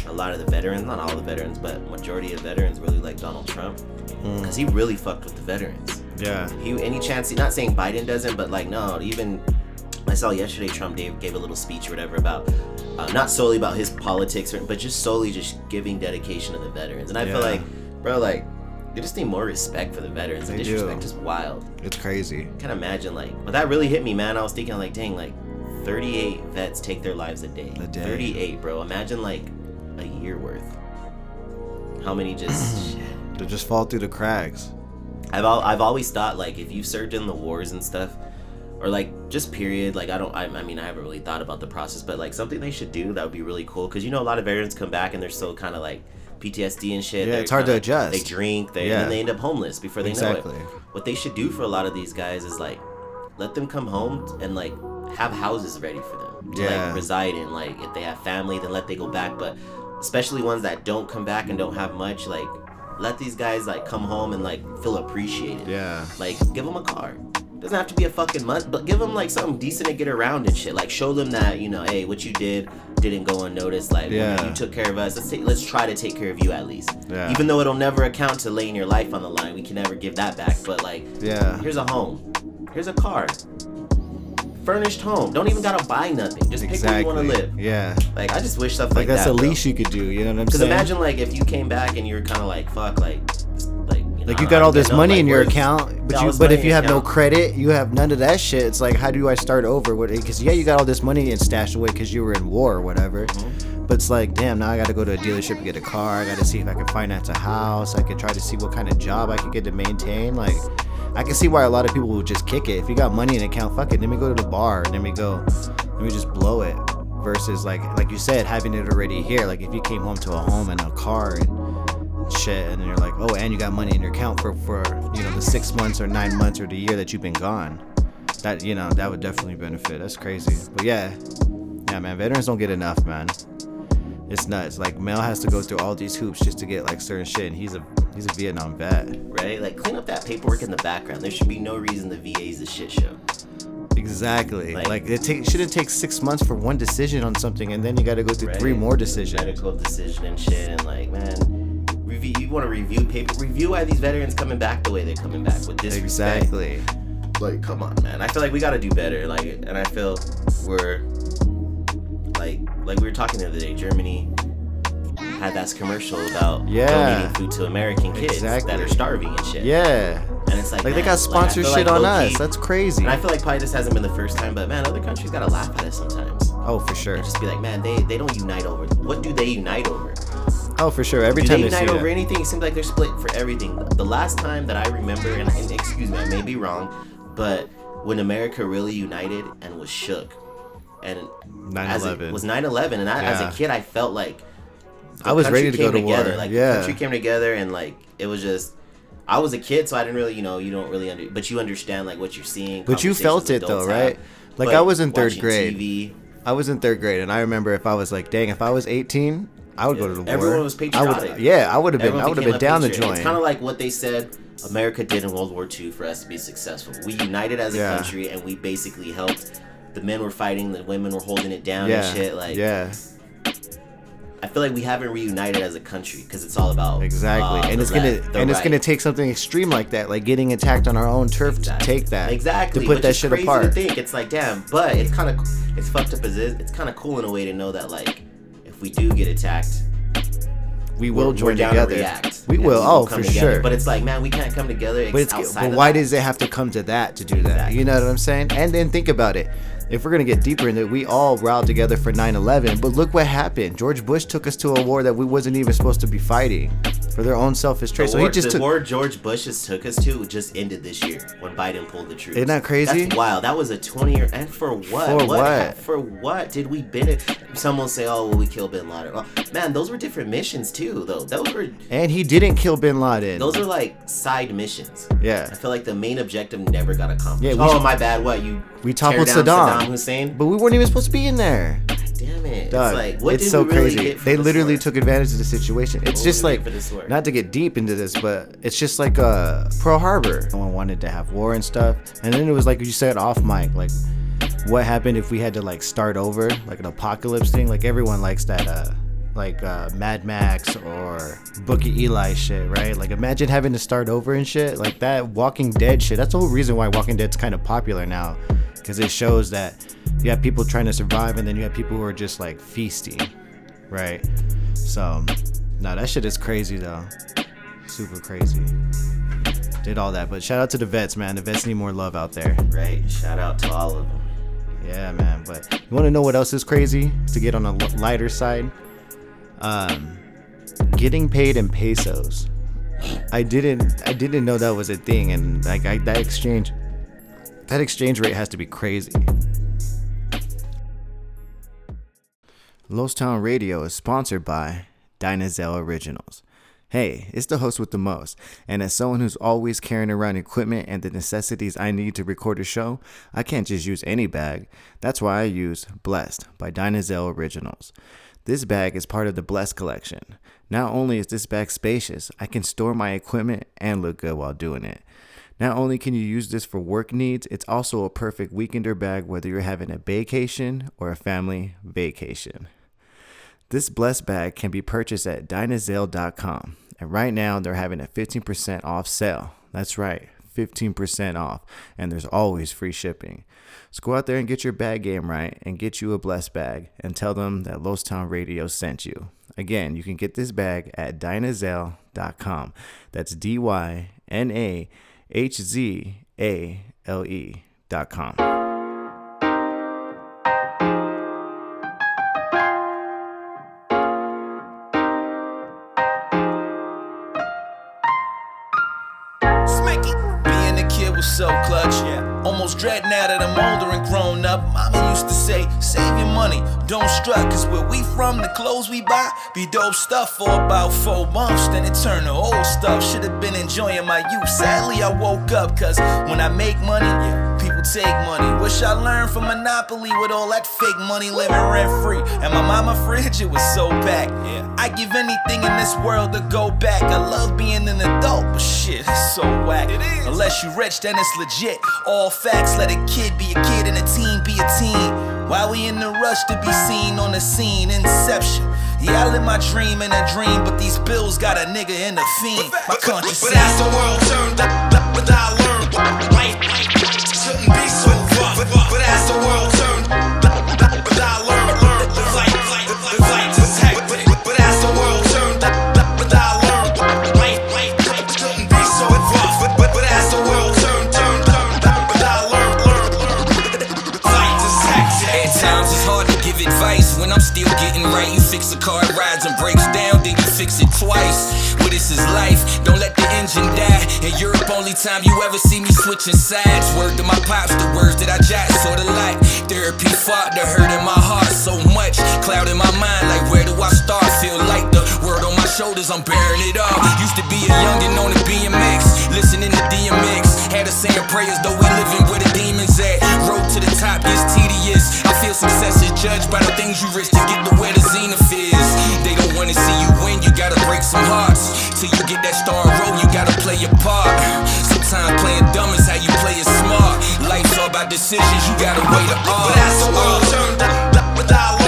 a lot of the veterans, not all the veterans, but majority of veterans really like Donald Trump because he really fucked with the veterans. Yeah. He any chance, he not saying Biden doesn't, but like no, even I saw yesterday Trump gave, gave a little speech or whatever about uh, not solely about his politics, or, but just solely just giving dedication to the veterans. And I feel like, bro, like you just need more respect for the veterans. The They disrespect do. is wild. It's crazy. I Can't imagine like, but that really hit me, man. I was thinking like, dang, like 38 vets take their lives a day. A day. 38, bro. Imagine like a year worth. How many just. They just fall through the cracks. I've al- I've always thought like if you've served in the wars and stuff, or like just period. Like I don't. I, I mean I haven't really thought about the process, but like something they should do that would be really cool because you know a lot of veterans come back and they're still kind of like PTSD and shit. Yeah, it's hard to kinda- adjust. They drink, they Yeah. and then they end up homeless before they know Exactly. it. What they should do for a lot of these guys is like let them come home and like have houses ready for them to Yeah. like reside in. Like if they have family, then let they go back. But especially ones that don't come back and don't have much, like let these guys like come home and like feel appreciated. Yeah. Like, give them a car. Doesn't have to be a fucking month, but give them like something decent to get around and shit. Like, show them that you know, hey, what you did didn't go unnoticed. Like, Yeah. you took care of us. Let's take, let's try to take care of you at least. Yeah. Even though it'll never account to laying your life on the line, we can never give that back. But like, Yeah. here's a home. Here's a car. Furnished home. Don't even gotta buy nothing. Just pick where you want to live. Yeah. Like, I just wish stuff Like that. like, that's that. the least you could do. You know what I'm saying? Because imagine like if you came back and you were kind of like fuck like like you, know, like you got all this money in your account, but you but if you have no credit, you have none of that shit. It's like how do I start over? What? Because yeah, you got all this money and stashed away because you were in war or whatever. Mm-hmm. But it's like, damn, now I got to go to a dealership to get a car. I got to see if I can finance a house. I can try to see what kind of job I can get to maintain. Like, I can see why a lot of people would just kick it. If you got money in account, fuck it. Let me go to the bar. Let me go. Let me just blow it versus like like you said having it already here. Like if you came home to a home and a car and shit, and then you're like, oh, and you got money in your account for for you know the six months or nine months or the year that you've been gone. That you know that would definitely benefit. That's crazy. But yeah, yeah, man, veterans don't get enough, man. It's nuts. Like Mel has to go through all these hoops just to get like certain shit, and he's a he's a Vietnam vet. Right? Like clean up that paperwork in the background. There should be no reason the VA is a shit show. Exactly. Like- Like, it take shouldn't take six months for one decision on something, and then you got to go through three more decisions. Medical decision and shit, and like, man, review. You want to review paper? Review why these veterans coming back the way they're coming back with disrespect. Exactly. Like, come on, man. I feel like we gotta do better. Like, and I feel we're like, like we were talking the other day. Germany had that commercial about Yeah. donating food to American kids Exactly. that are starving and shit. Yeah. and it's like, Like they got I sponsor shit like on us. That's crazy. And I feel like probably this hasn't been the first time, but man, other countries gotta laugh at us sometimes. Oh, for sure. And just be like, man, they they don't unite over. What do they unite over? Oh, for sure. Every do time they they see unite over that. anything? It seems like they're split for everything. The last time that I remember, and, and excuse me, I may be wrong, but when America really united and was shook, and as it 9/11. was 9/11, and I, as a kid, I felt like the I was ready to go came to war. together. Like Yeah. the country came together, and like it was just. I was a kid, so I didn't really, you know, you don't really under, but you understand like what you're seeing. But you felt it, though, right? have. Like, I was in third grade. TV, I was in third grade, and I remember if I was like, dang, if I was 18, I would go to the war. Everyone was I would, patriotic. yeah, I would have been. Everyone I would have been down to patriot. join. It's kind of like what they said America did in World War II for us to be successful. We united as a Yeah. country and we basically helped. The men were fighting, the women were holding it down yeah. and shit. Like, yeah. I feel like we haven't reunited as a country because it's all about Exactly, uh, and the it's gonna left, the and it's gonna take something extreme like that, like getting attacked on our own turf Exactly. to take that, exactly to put which that shit crazy apart. To think it's like damn, but it's kind of it's fucked up as it. It's kind of cool in a way to know that like we do get attacked, We will we're, join we're to together. react. We will. Oh, for together. sure. But it's like man, we can't come together. But it's outside but why does it have to come to that to do that? You know what I'm saying? And then think about it. If we're gonna get deeper into it, we all rallied together for 9/11. But look what happened. George Bush took us to a war that we wasn't even supposed to be fighting for their own selfish trade. So war, he just the took. war George Bush has took us to just ended this year when Biden pulled the troops. Isn't that crazy? That's wild. That was a 20 year. And for what? For what? For what did we benefit? Some will say, oh, well, we killed Bin Laden. Well, man, those were different missions too, though. Those were And he didn't kill Bin Laden. those are like side missions. Yeah. I feel like the main objective never got accomplished. Yeah, we oh, my bad. What you? we toppled down Saddam. Saddam Hussein. But we weren't even supposed to be in there. Damn it! Dog, it's like what it's did so we really crazy. get They literally took advantage of the situation. It's What just like for this war? not to get deep into this, but it's just like uh Pearl Harbor. No one wanted to have war and stuff, and then it was like you said off mic, like what happened if we had to like start over, like an apocalypse thing. Like everyone likes that uh like uh, Mad Max or Book of Eli shit, right? Like imagine having to start over and shit like that. Walking Dead shit. That's the whole reason why Walking Dead's kind of popular now, because it shows that you have people trying to survive, and then you have people who are just like feasting, right? So, no, that shit is crazy though. Super crazy. Did all that, but shout out to the vets, man. The vets need more love out there. Right. Shout out to all of them. Yeah, man. But you want to know what else is crazy? To get on a lighter side, um, getting paid in pesos. I didn't, I didn't know that was a thing, and like I, that exchange, that exchange rate has to be crazy. Los Town Radio is sponsored by Dynahzale Originals. Hey, it's the host with the most, and as someone who's always carrying around equipment and the necessities I need to record a show, I can't just use any bag. That's why I use Blessed by Dynahzale Originals. This bag is part of the Blessed collection. Not only is this bag spacious, I can store my equipment and look good while doing it. Not only can you use this for work needs, it's also a perfect weekender bag whether you're having a vacation or a family vacation. This blessed bag can be purchased at dynahzale.com. And right now they're having a 15% off sale. That's right, 15% off. And there's always free shipping. So go out there and get your bag game right and get you a blessed bag and tell them that Los Town Radio sent you. Again, you can get this bag at dynahzale.com. That's D Y N A H Z A L E.com. Smacky. Being a kid was so clutch. Yeah. Almost dreading out of older save your money, don't strut. Cause where we from, the clothes we buy be dope stuff for about four months. Then it turned to old stuff. Should've been enjoying my youth. Sadly, I woke up, cause when I make money, people take money. Wish I learned from Monopoly with all that fake money living rent free. And my mama fridge, it was so packed. Yeah. I give anything in this world to go back. I love being an adult, but shit, it's so whack. It is. Unless you rich, then it's legit. All facts, let a kid be a kid and a teen be a teen. While we in the rush to be seen on the scene, inception. Yeah, I live my dream in a dream, but these bills got a nigga in the fiend. My conscience But as the world turned up, up, but I learned right shouldn't be so right. You fix a car, it rides and breaks down, then you fix it twice. Well, this is life. Don't let the engine die. In Europe, only time you ever see me switching sides. Word to my pops, the words that I jot, sorta like therapy fought the hurt in my heart so much. Cloud in my mind, like where do I start? Feel like the world on my shoulders, I'm bearing it all. Used to be a youngin' on the BMX, listening to DMX. Had us saying prayers, though we living where the demons at. Road to the top gets tedious. I feel success is judged by the things you risk to get to where the zenith is. They don't wanna see you win, you gotta break some hearts. Till you get that star row, you gotta play your part. Sometimes playing dumb is how you play it smart. Life's all about decisions, you gotta weigh the But as the world odds. turned up, but I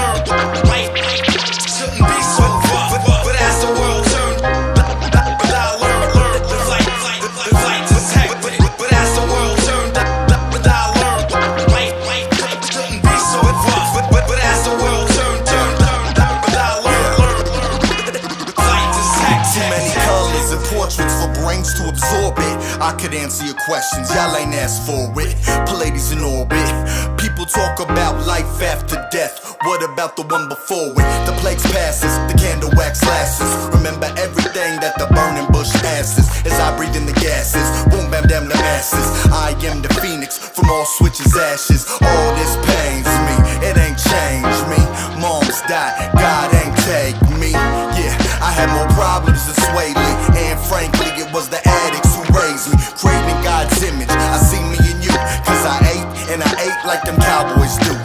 absorb it. I could answer your questions, y'all ain't asked for it. Pallades in orbit. People talk about life after death. What about the one before it? The plagues passes, the candle wax lasts. Remember everything that the burning bush passes. as I breathe in the gases. Boom, bam, damn the masses. I am the phoenix from all switches ashes. All this pains me, it ain't changed me. Moms died, God ain't take me. Yeah, I had more problems than Swae Lee. And frankly, it was the image. I see me in you. Cause I ate and I ate like them cowboys do.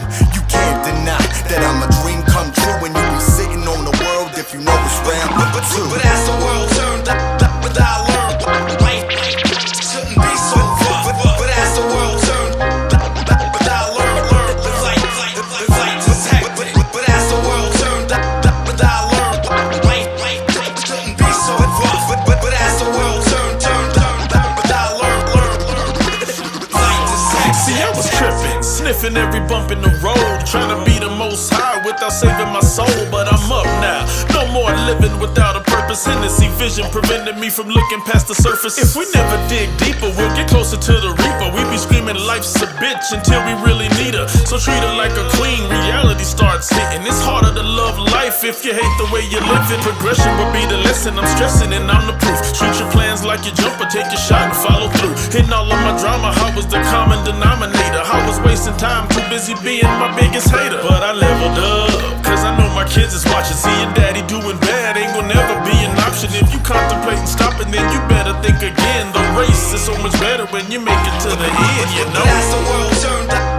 Hennessy vision prevented me from looking past the surface. If we never dig deeper, we'll get closer to the reaper. We be screaming life's a bitch until we really need her. So treat her like a queen. Reality starts hitting. It's harder to love life if you hate the way you're living. Progression will be the lesson. I'm stressing and I'm the proof. Treat your plans like your jumper, take your shot and follow through. Hitting all of my drama, how was the common denominator? I was wasting time, too busy being my biggest hater. But I leveled up, cause I know my kids is watching. Seeing daddy doing bad ain't gonna never be an option. If you contemplating stopping, then you better think again. The race is so much better when you make it to the end, you know? As the world turned up,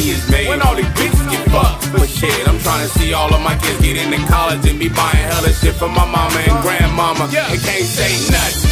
money is made, when all these bitches get fucked. But shit, I'm trying to see all of my kids get into college and be buying hella shit for my mama and grandmama. And can't say nothing.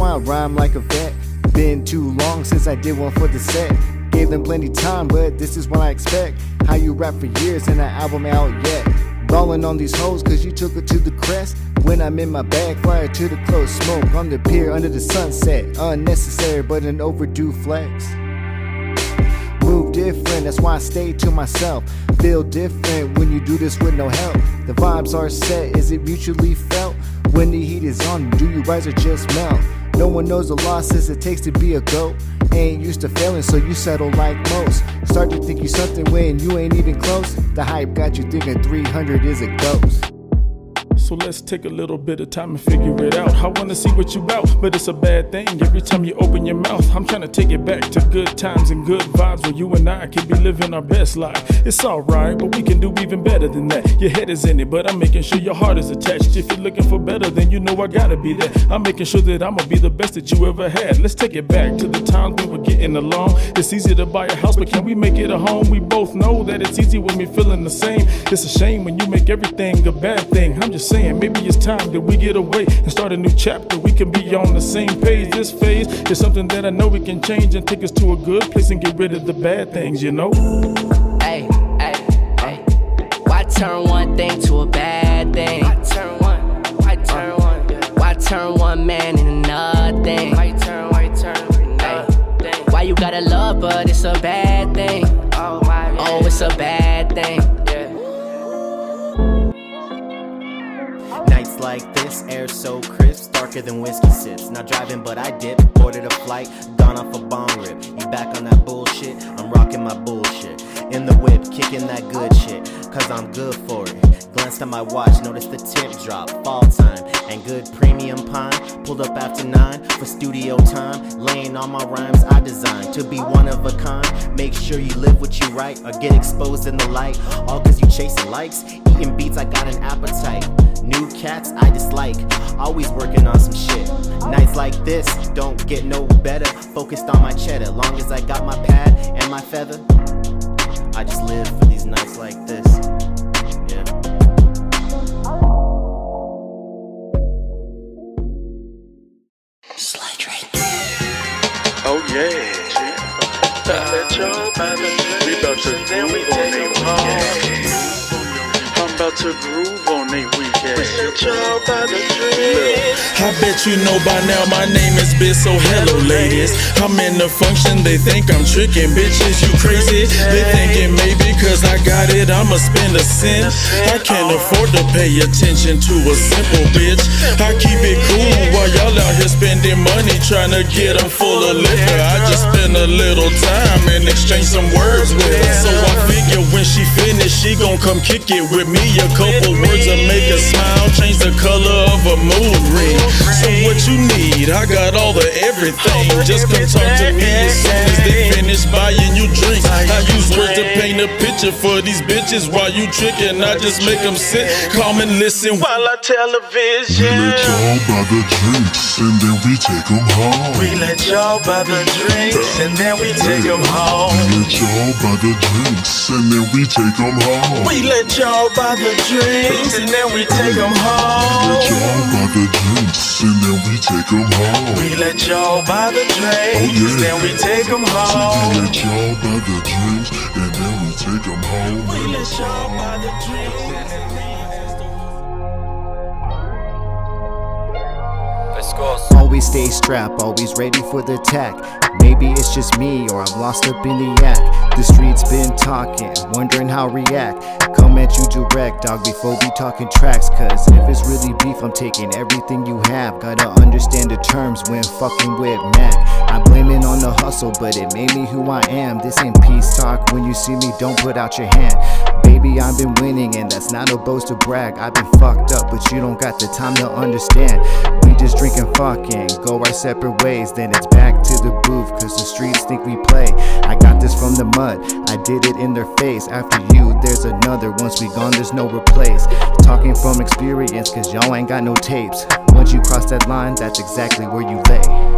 Why I rhyme like a vet. Been too long since I did one for the set. Gave them plenty time, but this is what I expect. How you rap for years and that album out yet. Ballin' on these hoes cause you took her to the crest. When I'm in my bag, fire to the close smoke on the pier under the sunset. Unnecessary, but an overdue flex. Move different, that's why I stay to myself. Feel different when you do this with no help. The vibes are set, is it mutually felt? When the heat is on, do you rise or just melt? No one knows the losses it takes to be a goat. Ain't used to failing, so you settle like most. Start to think you something when you ain't even close. The hype got you thinking 300 is a ghost. So let's take a little bit of time and figure it out. I wanna see what you bout, but it's a bad thing. Every time you open your mouth, I'm trying to take it back to good times and good vibes where you and I can be living our best life. It's alright, but we can do even better than that. Your head is in it, but I'm making sure your heart is attached. If you're looking for better, then you know I gotta be there. I'm making sure that I'ma be the best that you ever had. Let's take it back to the times we were getting along. It's easy to buy a house, but can we make it a home? We both know that it's easy when we're feeling the same. It's a shame when you make everything a bad thing. I'm just saying, maybe it's time that we get away and start a new chapter. We can be on the same page. This phase is something that I know we can change and take us to a good place and get rid of the bad things, you know? Hey, hey, hey. Why turn one thing to a bad thing? Why turn one? Why turn uh, one? Why turn one man into nothing? Why turn? Why turn? Hey. Why you gotta love, but it's a bad thing? Oh, why? Oh, it's a bad thing. Like this, air so crisp, darker than whiskey sips. Not driving, but I dip. Boarded a flight, gone off a bomb rip. You back on that bullshit? I'm rocking my bullshit. In the whip, kicking that good shit, cause I'm good for it. Glanced at my watch, noticed the tip drop, fall time, and good premium pine. Pulled up after nine for studio time, laying all my rhymes I designed to be one of a kind. Make sure you live what you write or get exposed in the light. All cause you chasing likes, eating beats, I got an appetite. New cats I dislike, always working on some shit. Nights like this don't get no better. Focused on my cheddar, long as I got my pad and my feather. I just live for these nights like this. To groove on they weekend. Look. I bet you know by now my name is Biz, so hello ladies. I'm in the function, they think I'm tricking bitches, you crazy? They thinking maybe cause I got it, I'ma spend a cent. I can't afford to pay attention to a simple bitch. I keep it cool while y'all out here spending money trying to get them full of liquor. I just spend a little time and exchange some words with her. So I figure when she finish, she gon' come kick it with me. A couple words will make her smile, change the color of a mood ring. So what you need? I got all the everything. Just come talk to me as soon as they finish buying you drinks. I use words to paint a picture for these bitches while you tricking. I just make them sit, calm and listen while I television. We let y'all buy the drinks and then we take 'em home. We let y'all buy the drinks and then we take them home. We let y'all buy the drinks and then we take 'em home. We let y'all buy the drinks and then we take them We home. let y'all buy the drinks and then we take 'em home. We let y'all buy the drinks, Oh, yeah. then we take them We home. let y'all buy the drinks and then we take 'em home. We let y'all buy the drinks. Always stay strapped, always ready for the attack. Maybe it's just me or I'm lost up in the act. The streets been talking, wondering how react. Come at you direct, dog, before we talking tracks. Cause if it's really beef, I'm taking everything you have. Gotta understand the terms when fucking with Mac. I blame it on the hustle, but it made me who I am. This ain't peace talk. When you see me, don't put out your hand. Baby, I've been winning, and that's not a boast to brag. I've been fucked up, but you don't got the time to understand. We just drinking fucking, go our separate ways. Then it's back to the booth, cause the streets think we play. I got this from the mud, I did it in their face. After you, there's another. Once we gone, there's no replace. Talking from experience, cause y'all ain't got no tapes. Once you cross that line, that's exactly where you lay.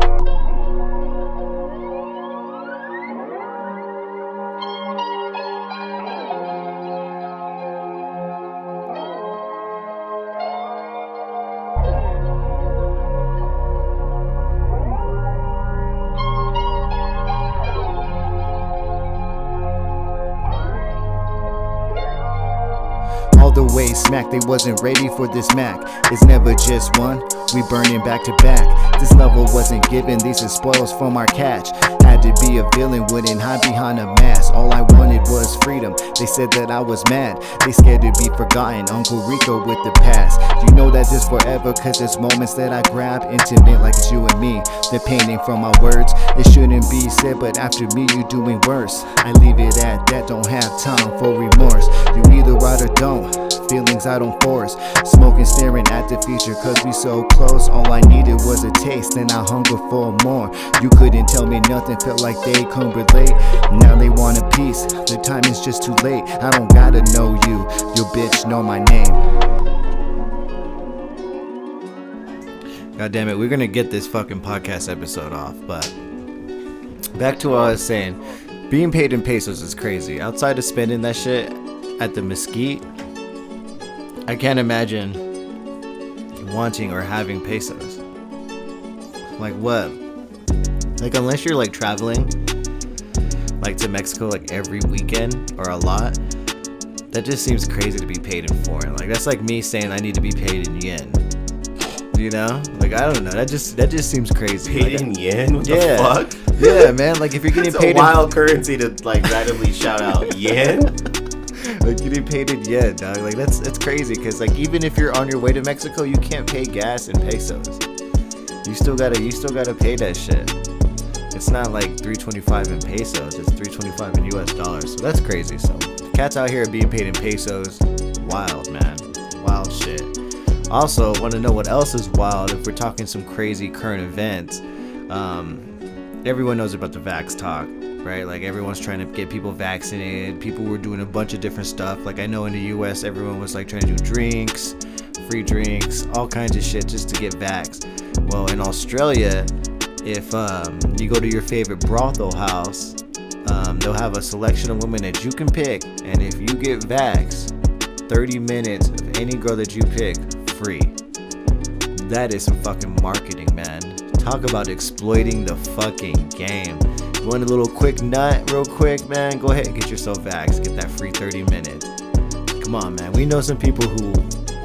Smack. They wasn't ready for this Mac. It's never just one, we burning back to back. This level wasn't given, these are spoils from our catch. Had to be a villain, wouldn't hide behind a mask. All I wanted was freedom. They said that I was mad, they scared to be forgotten. Uncle Rico with the past. You know that this forever, cause there's moments that I grab intimate like it's you and me. The painting from my words, it shouldn't be said, but after me, you doing worse. I leave it at that, don't have time for remorse. You either ride or don't. Feelings I don't force. Smoking, staring at the future, cause we so close. All I needed was a taste, and I hunger for more. You couldn't tell me nothing, felt like they couldn't relate. Now they want a piece, the time is just too late. I don't gotta know you, your bitch know my name. God damn it, we're gonna get this fucking podcast episode off, but back to what I was saying. Being paid in pesos is crazy. Outside of spending that shit at the mesquite, I can't imagine wanting or having pesos. Like what? Like unless you're like traveling like to Mexico like every weekend or a lot, that just seems crazy to be paid in foreign. Like that's like me saying I need to be paid in yen. You know? Like I don't know. That just that just seems crazy. Paid Like, in yen? What the yeah. fuck? Yeah, man. Like if you're getting paid a wild currency to like randomly shout out yen. like getting paid in yen, dog. Like that's that's crazy because like even if you're on your way to Mexico, you can't pay gas in pesos. You still gotta you still gotta pay that shit. It's not like 325 in pesos. It's 325 in U.S. dollars. So that's crazy. So cats out here are being paid in pesos, wild man, wild shit. Also, want to know what else is wild? If we're talking some crazy current events, um, everyone knows about the vax talk, right? Like everyone's trying to get people vaccinated. People were doing a bunch of different stuff. Like I know in the U.S., everyone was like trying to do drinks, free drinks, all kinds of shit just to get vaxxed. Well, in Australia, if um, you go to your favorite brothel house, um, they'll have a selection of women that you can pick, and if you get vaxxed, 30 minutes of any girl that you pick free. That is some fucking marketing, man. Talk about exploiting the fucking game. You want a little quick nut, real quick, man? Go ahead and get yourself vaxxed. Get that free 30 minutes. Come on, man. We know some people who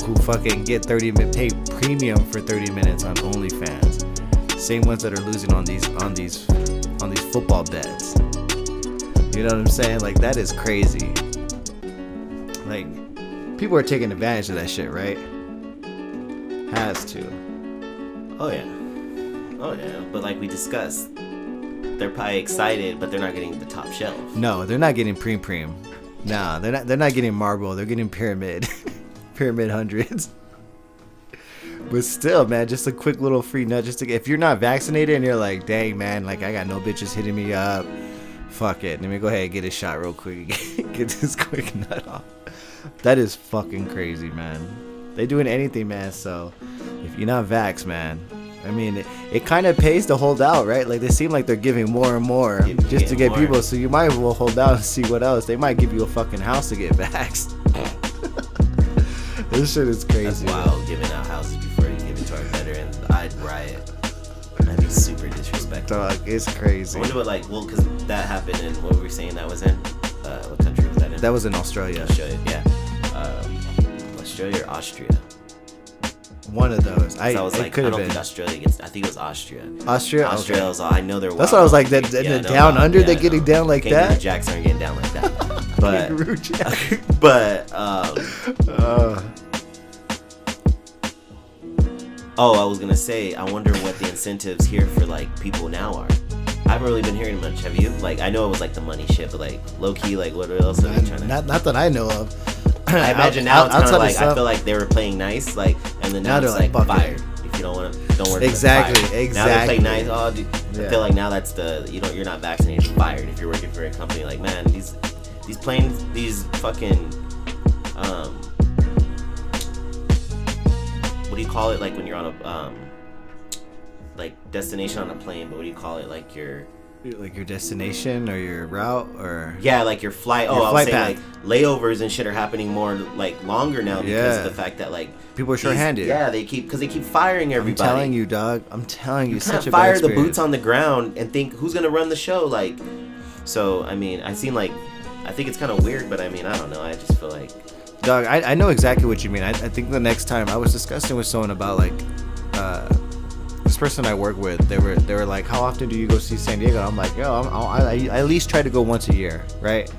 who fucking get 30 minute pay premium for 30 minutes on OnlyFans. Same ones that are losing on these on these on these football bets. You know what I'm saying? Like that is crazy. Like people are taking advantage of that shit, right? Has to. Oh yeah. Oh yeah. But like we discussed, they're probably excited, but they're not getting the top shelf. No, they're not getting preem preem. Nah, they're not. They're not getting marble. They're getting pyramid, pyramid hundreds. But still, man, just a quick little free nut. Just to, if you're not vaccinated and you're like, dang, man, like I got no bitches hitting me up. Fuck it. Let me go ahead and get a shot real quick. get this quick nut off. That is fucking crazy, man. They doing anything, man. So if you're not vax, man, I mean, it, it kind of pays to hold out, right? Like they seem like they're giving more and more just to get more. people. So you might as well hold out and see what else. They might give you a fucking house to get vaxxed. this shit is crazy. That's wild. Giving out houses before you give it to our veterans. I'd riot. That'd be super disrespectful. Dog, it's crazy. I wonder what like well because that happened in what were we saying that was in? Uh, what country was that in? That was in Australia. Australia, yeah. Um, Australia or Austria? One of those. I, I was like, could I don't been. think Australia gets. I think it was Austria. Austria? Austria Okay. was. I know they're. That's what I was like, that- that- Yeah, the no, down wild. under, Yeah, they no. getting down like Kangaroo that? Jacks aren't getting down like that. But but um. Uh, Oh, I was gonna say, I wonder what the incentives here for like people now are. I haven't really been hearing much. Have you? Like, I know it was like the money shit, but like low key, like what else are they trying to? not, not that I know of. I imagine now it's kind of like I feel like they were playing nice, like, and then Now now, it's they're like, like, fired. If you don't want to, don't work. Exactly, exactly. Now they play nice. Oh, dude, I feel like now that's the you know you're not vaccinated, you're fired. If you're working for a company, like man, these these planes, these fucking um, what do you call it? Like when you're on a um, like destination on a plane, but what do you call it? Like your like your destination or your route or yeah, like your flight. Oh, Your I was flight saying path. like layovers and shit are happening more like longer now because Yeah. of the fact that like People are short-handed. Yeah, they keep because they keep firing everybody I'm telling you, dog. I'm telling you, you such a fire the boots on the ground and think who's gonna run the show. Like, so I mean, I seem like I think it's kind of weird, but I mean, I don't know. I just feel like Dog, I, I know exactly what you mean. I, I think the next time I was discussing with someone about like uh, person I work with. They were they were like, "How often do you go see San Diego?" I'm like, "Yo, I'm, I, I, I at least try to go once a year, right?"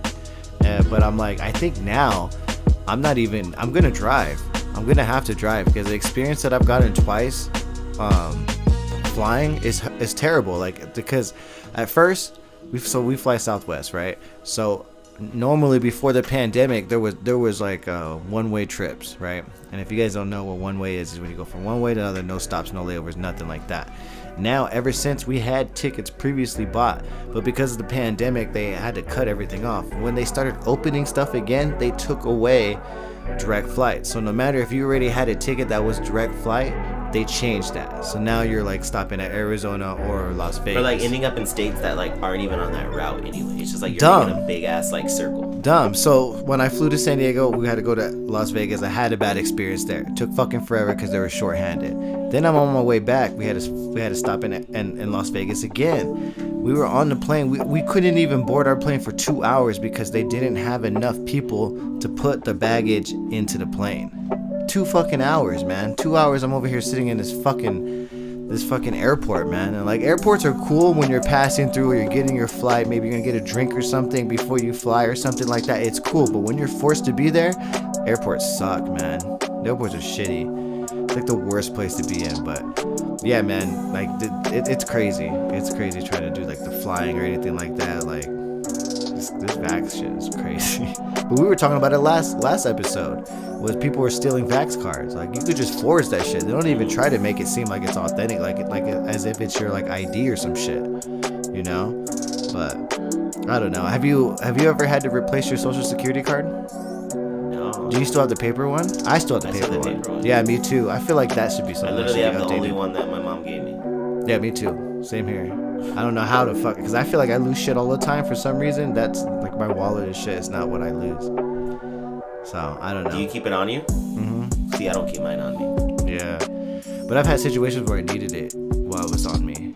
Uh, but I'm like, I think now I'm not even. I'm gonna drive. I'm gonna have to drive because the experience that I've gotten twice, um, flying is is terrible. Like because at first we so we fly Southwest, right? So normally before the pandemic there was there was like uh, one way trips right? And if you guys don't know what one way is is when you go from one way to another no stops no layovers nothing like that. Now ever since we had tickets previously bought but because of the pandemic they had to cut everything off. When they started opening stuff again they took away direct flight so no matter if you already had a ticket that was direct flight they changed that so now you're like stopping at arizona or las vegas or like ending up in states that like aren't even on that route anyway. It's just like you're Dumb. making a big ass like circle. dumb. So when I flew to San Diego, we had to go to Las Vegas. I had a bad experience there. It took fucking forever because they were short-handed. Then I'm on my way back. We had to we had to stop in in, in Las Vegas again. We were on the plane. We, we couldn't even board our plane for two hours because they didn't have enough people to put the baggage into the plane. Two fucking hours, man. Two hours. I'm over here sitting in this fucking this fucking airport, man. And like airports are cool when you're passing through or you're getting your flight, maybe you're gonna get a drink or something before you fly or something like that. It's cool, but when you're forced to be there, airports suck, man. The airports are shitty. It's like the worst place to be in, but yeah, man, like th- it, it's crazy. It's crazy trying to do like the flying or anything like that. Like this, this shit is crazy. but we were talking about it last last episode. Was people were stealing vax cards? Like you could just forge that shit. They don't even try to make it seem like it's authentic, like it, like it, as if it's your like ID or some shit. You know? But I don't know. Have you have you ever had to replace your social security card? No. Do you still have the paper one? I still have the, I paper, have the one. paper one. Yeah, me too. I feel like that should be something. that literally should have be the only one that my mom gave me. Yeah, me too. Same here. I don't know how to fuck because I feel like I lose shit all the time for some reason. That's like my wallet and shit is not what I lose. So I don't know. Do you keep it on you? hmm See, I don't keep mine on me. Yeah, but I've had situations where I needed it while it was on me.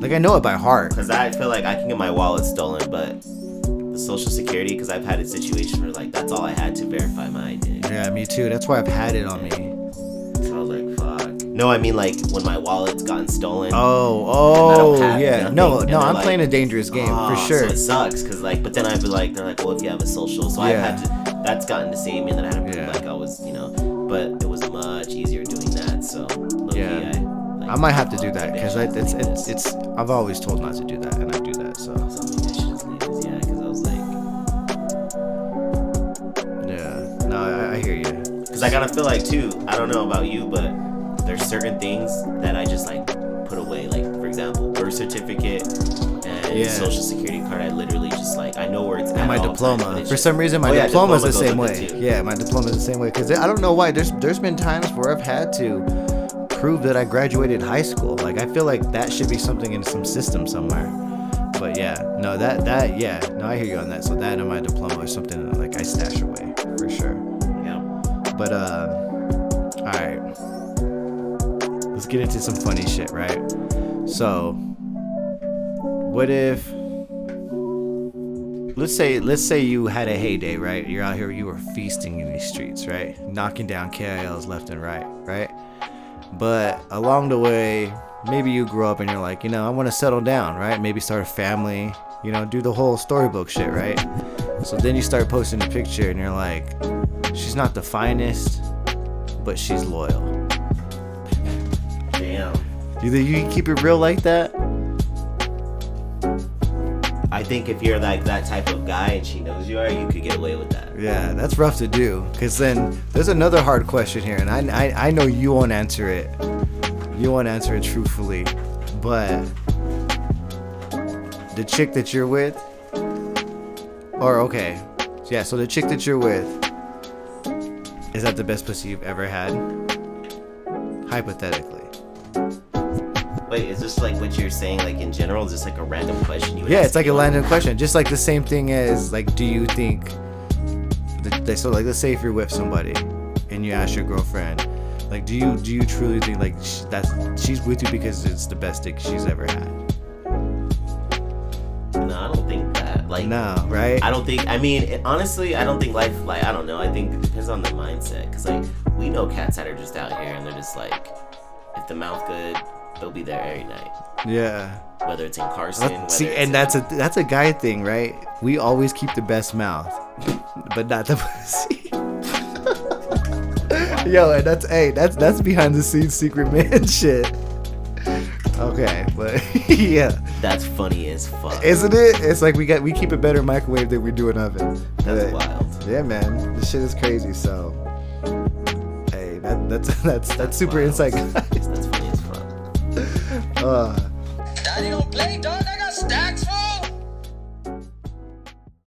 Like I know it by heart. Because I feel like I can get my wallet stolen, but the social security, because I've had a situation where like that's all I had to verify my identity. Yeah, me too. That's why I've had it on me. So I was like, fuck. No, I mean like when my wallet's gotten stolen. Oh, and I don't oh, yeah. nothing, No, no, I'm like, playing a dangerous game "Oh," for sure. So it sucks because like, but then I'd be like, they're like, well, if you have a social, so Yeah. I've had to. That's gotten to save me, and then I had to prove Yeah. like I was, you know, but it was much easier doing that. So Yeah. I, like, I might have to do that because it's it's it's. I've always told not to do that, and I do that. So So maybe I should just leave this, yeah, because I was like. yeah, no, I, I hear you. Because I gotta feel like too. I don't know about you, but there's certain things that I just like put away. Like for example, birth certificate Yeah. social security card. I literally just like I know where it's at. And my diploma. For some reason, my Oh, yeah, diploma's the same way. with it, too. Yeah, my diploma's the same way. Because I don't know why. There's there's been times where I've had to prove that I graduated high school. Like I feel like that should be something in some system somewhere. But yeah, no, that that yeah, no, I hear you on that. So that and my diploma is something like I stash away for sure. Yeah. But uh, all right, let's get into some funny shit, right? So, what if? Let's say let's say you had a heyday, right? You're out here, you were feasting in these streets, right? Knocking down KILs left and right, right? But along the way, maybe you grow up and you're like, you know, I want to settle down, right? Maybe start a family, you know, do the whole storybook shit, right? So then you start posting a picture and you're like, she's not the finest, but she's loyal. Damn. Do You think you can keep it real like that? I think if you're like that type of guy and she knows you are, you could get away with that. Yeah, that's rough to do. Cause then there's another hard question here, and I I, I know you won't answer it. You won't answer it truthfully, but the chick that you're with, or okay, yeah. So the chick that you're with, is that the best pussy you've ever had? Hypothetically. Wait, is this like what you're saying, like in general? Is this like a random question you would Yeah, it's like a random question. Just like the same thing as like, do you think? That, so like, let's say if you're with somebody, and you ask your girlfriend, like, do you do you truly think like sh- that's she's with you because it's the best dick she's ever had? No, I don't think that. Like, No, right? I don't think. I mean, it, honestly, I don't think life. Like, I don't know. I think it depends on the mindset. Cause like we know cats that are just out here and they're just like, if the mouth good, they'll be there every night. Yeah. Whether it's in Carson, See, and in- that's a that's a guy thing, right? We always keep the best mouth, but not the pussy. Yo, and that's hey, that's that's behind the scenes secret man shit. Okay, but yeah, that's funny as fuck. isn't it? It's like we got we keep a better microwave than we do an oven. That's But, wild. Yeah, man, this shit is crazy. So, hey, that that's that's that's super insight, guys. That's funny as fuck. Daddy don't play, dog. I got stacks full.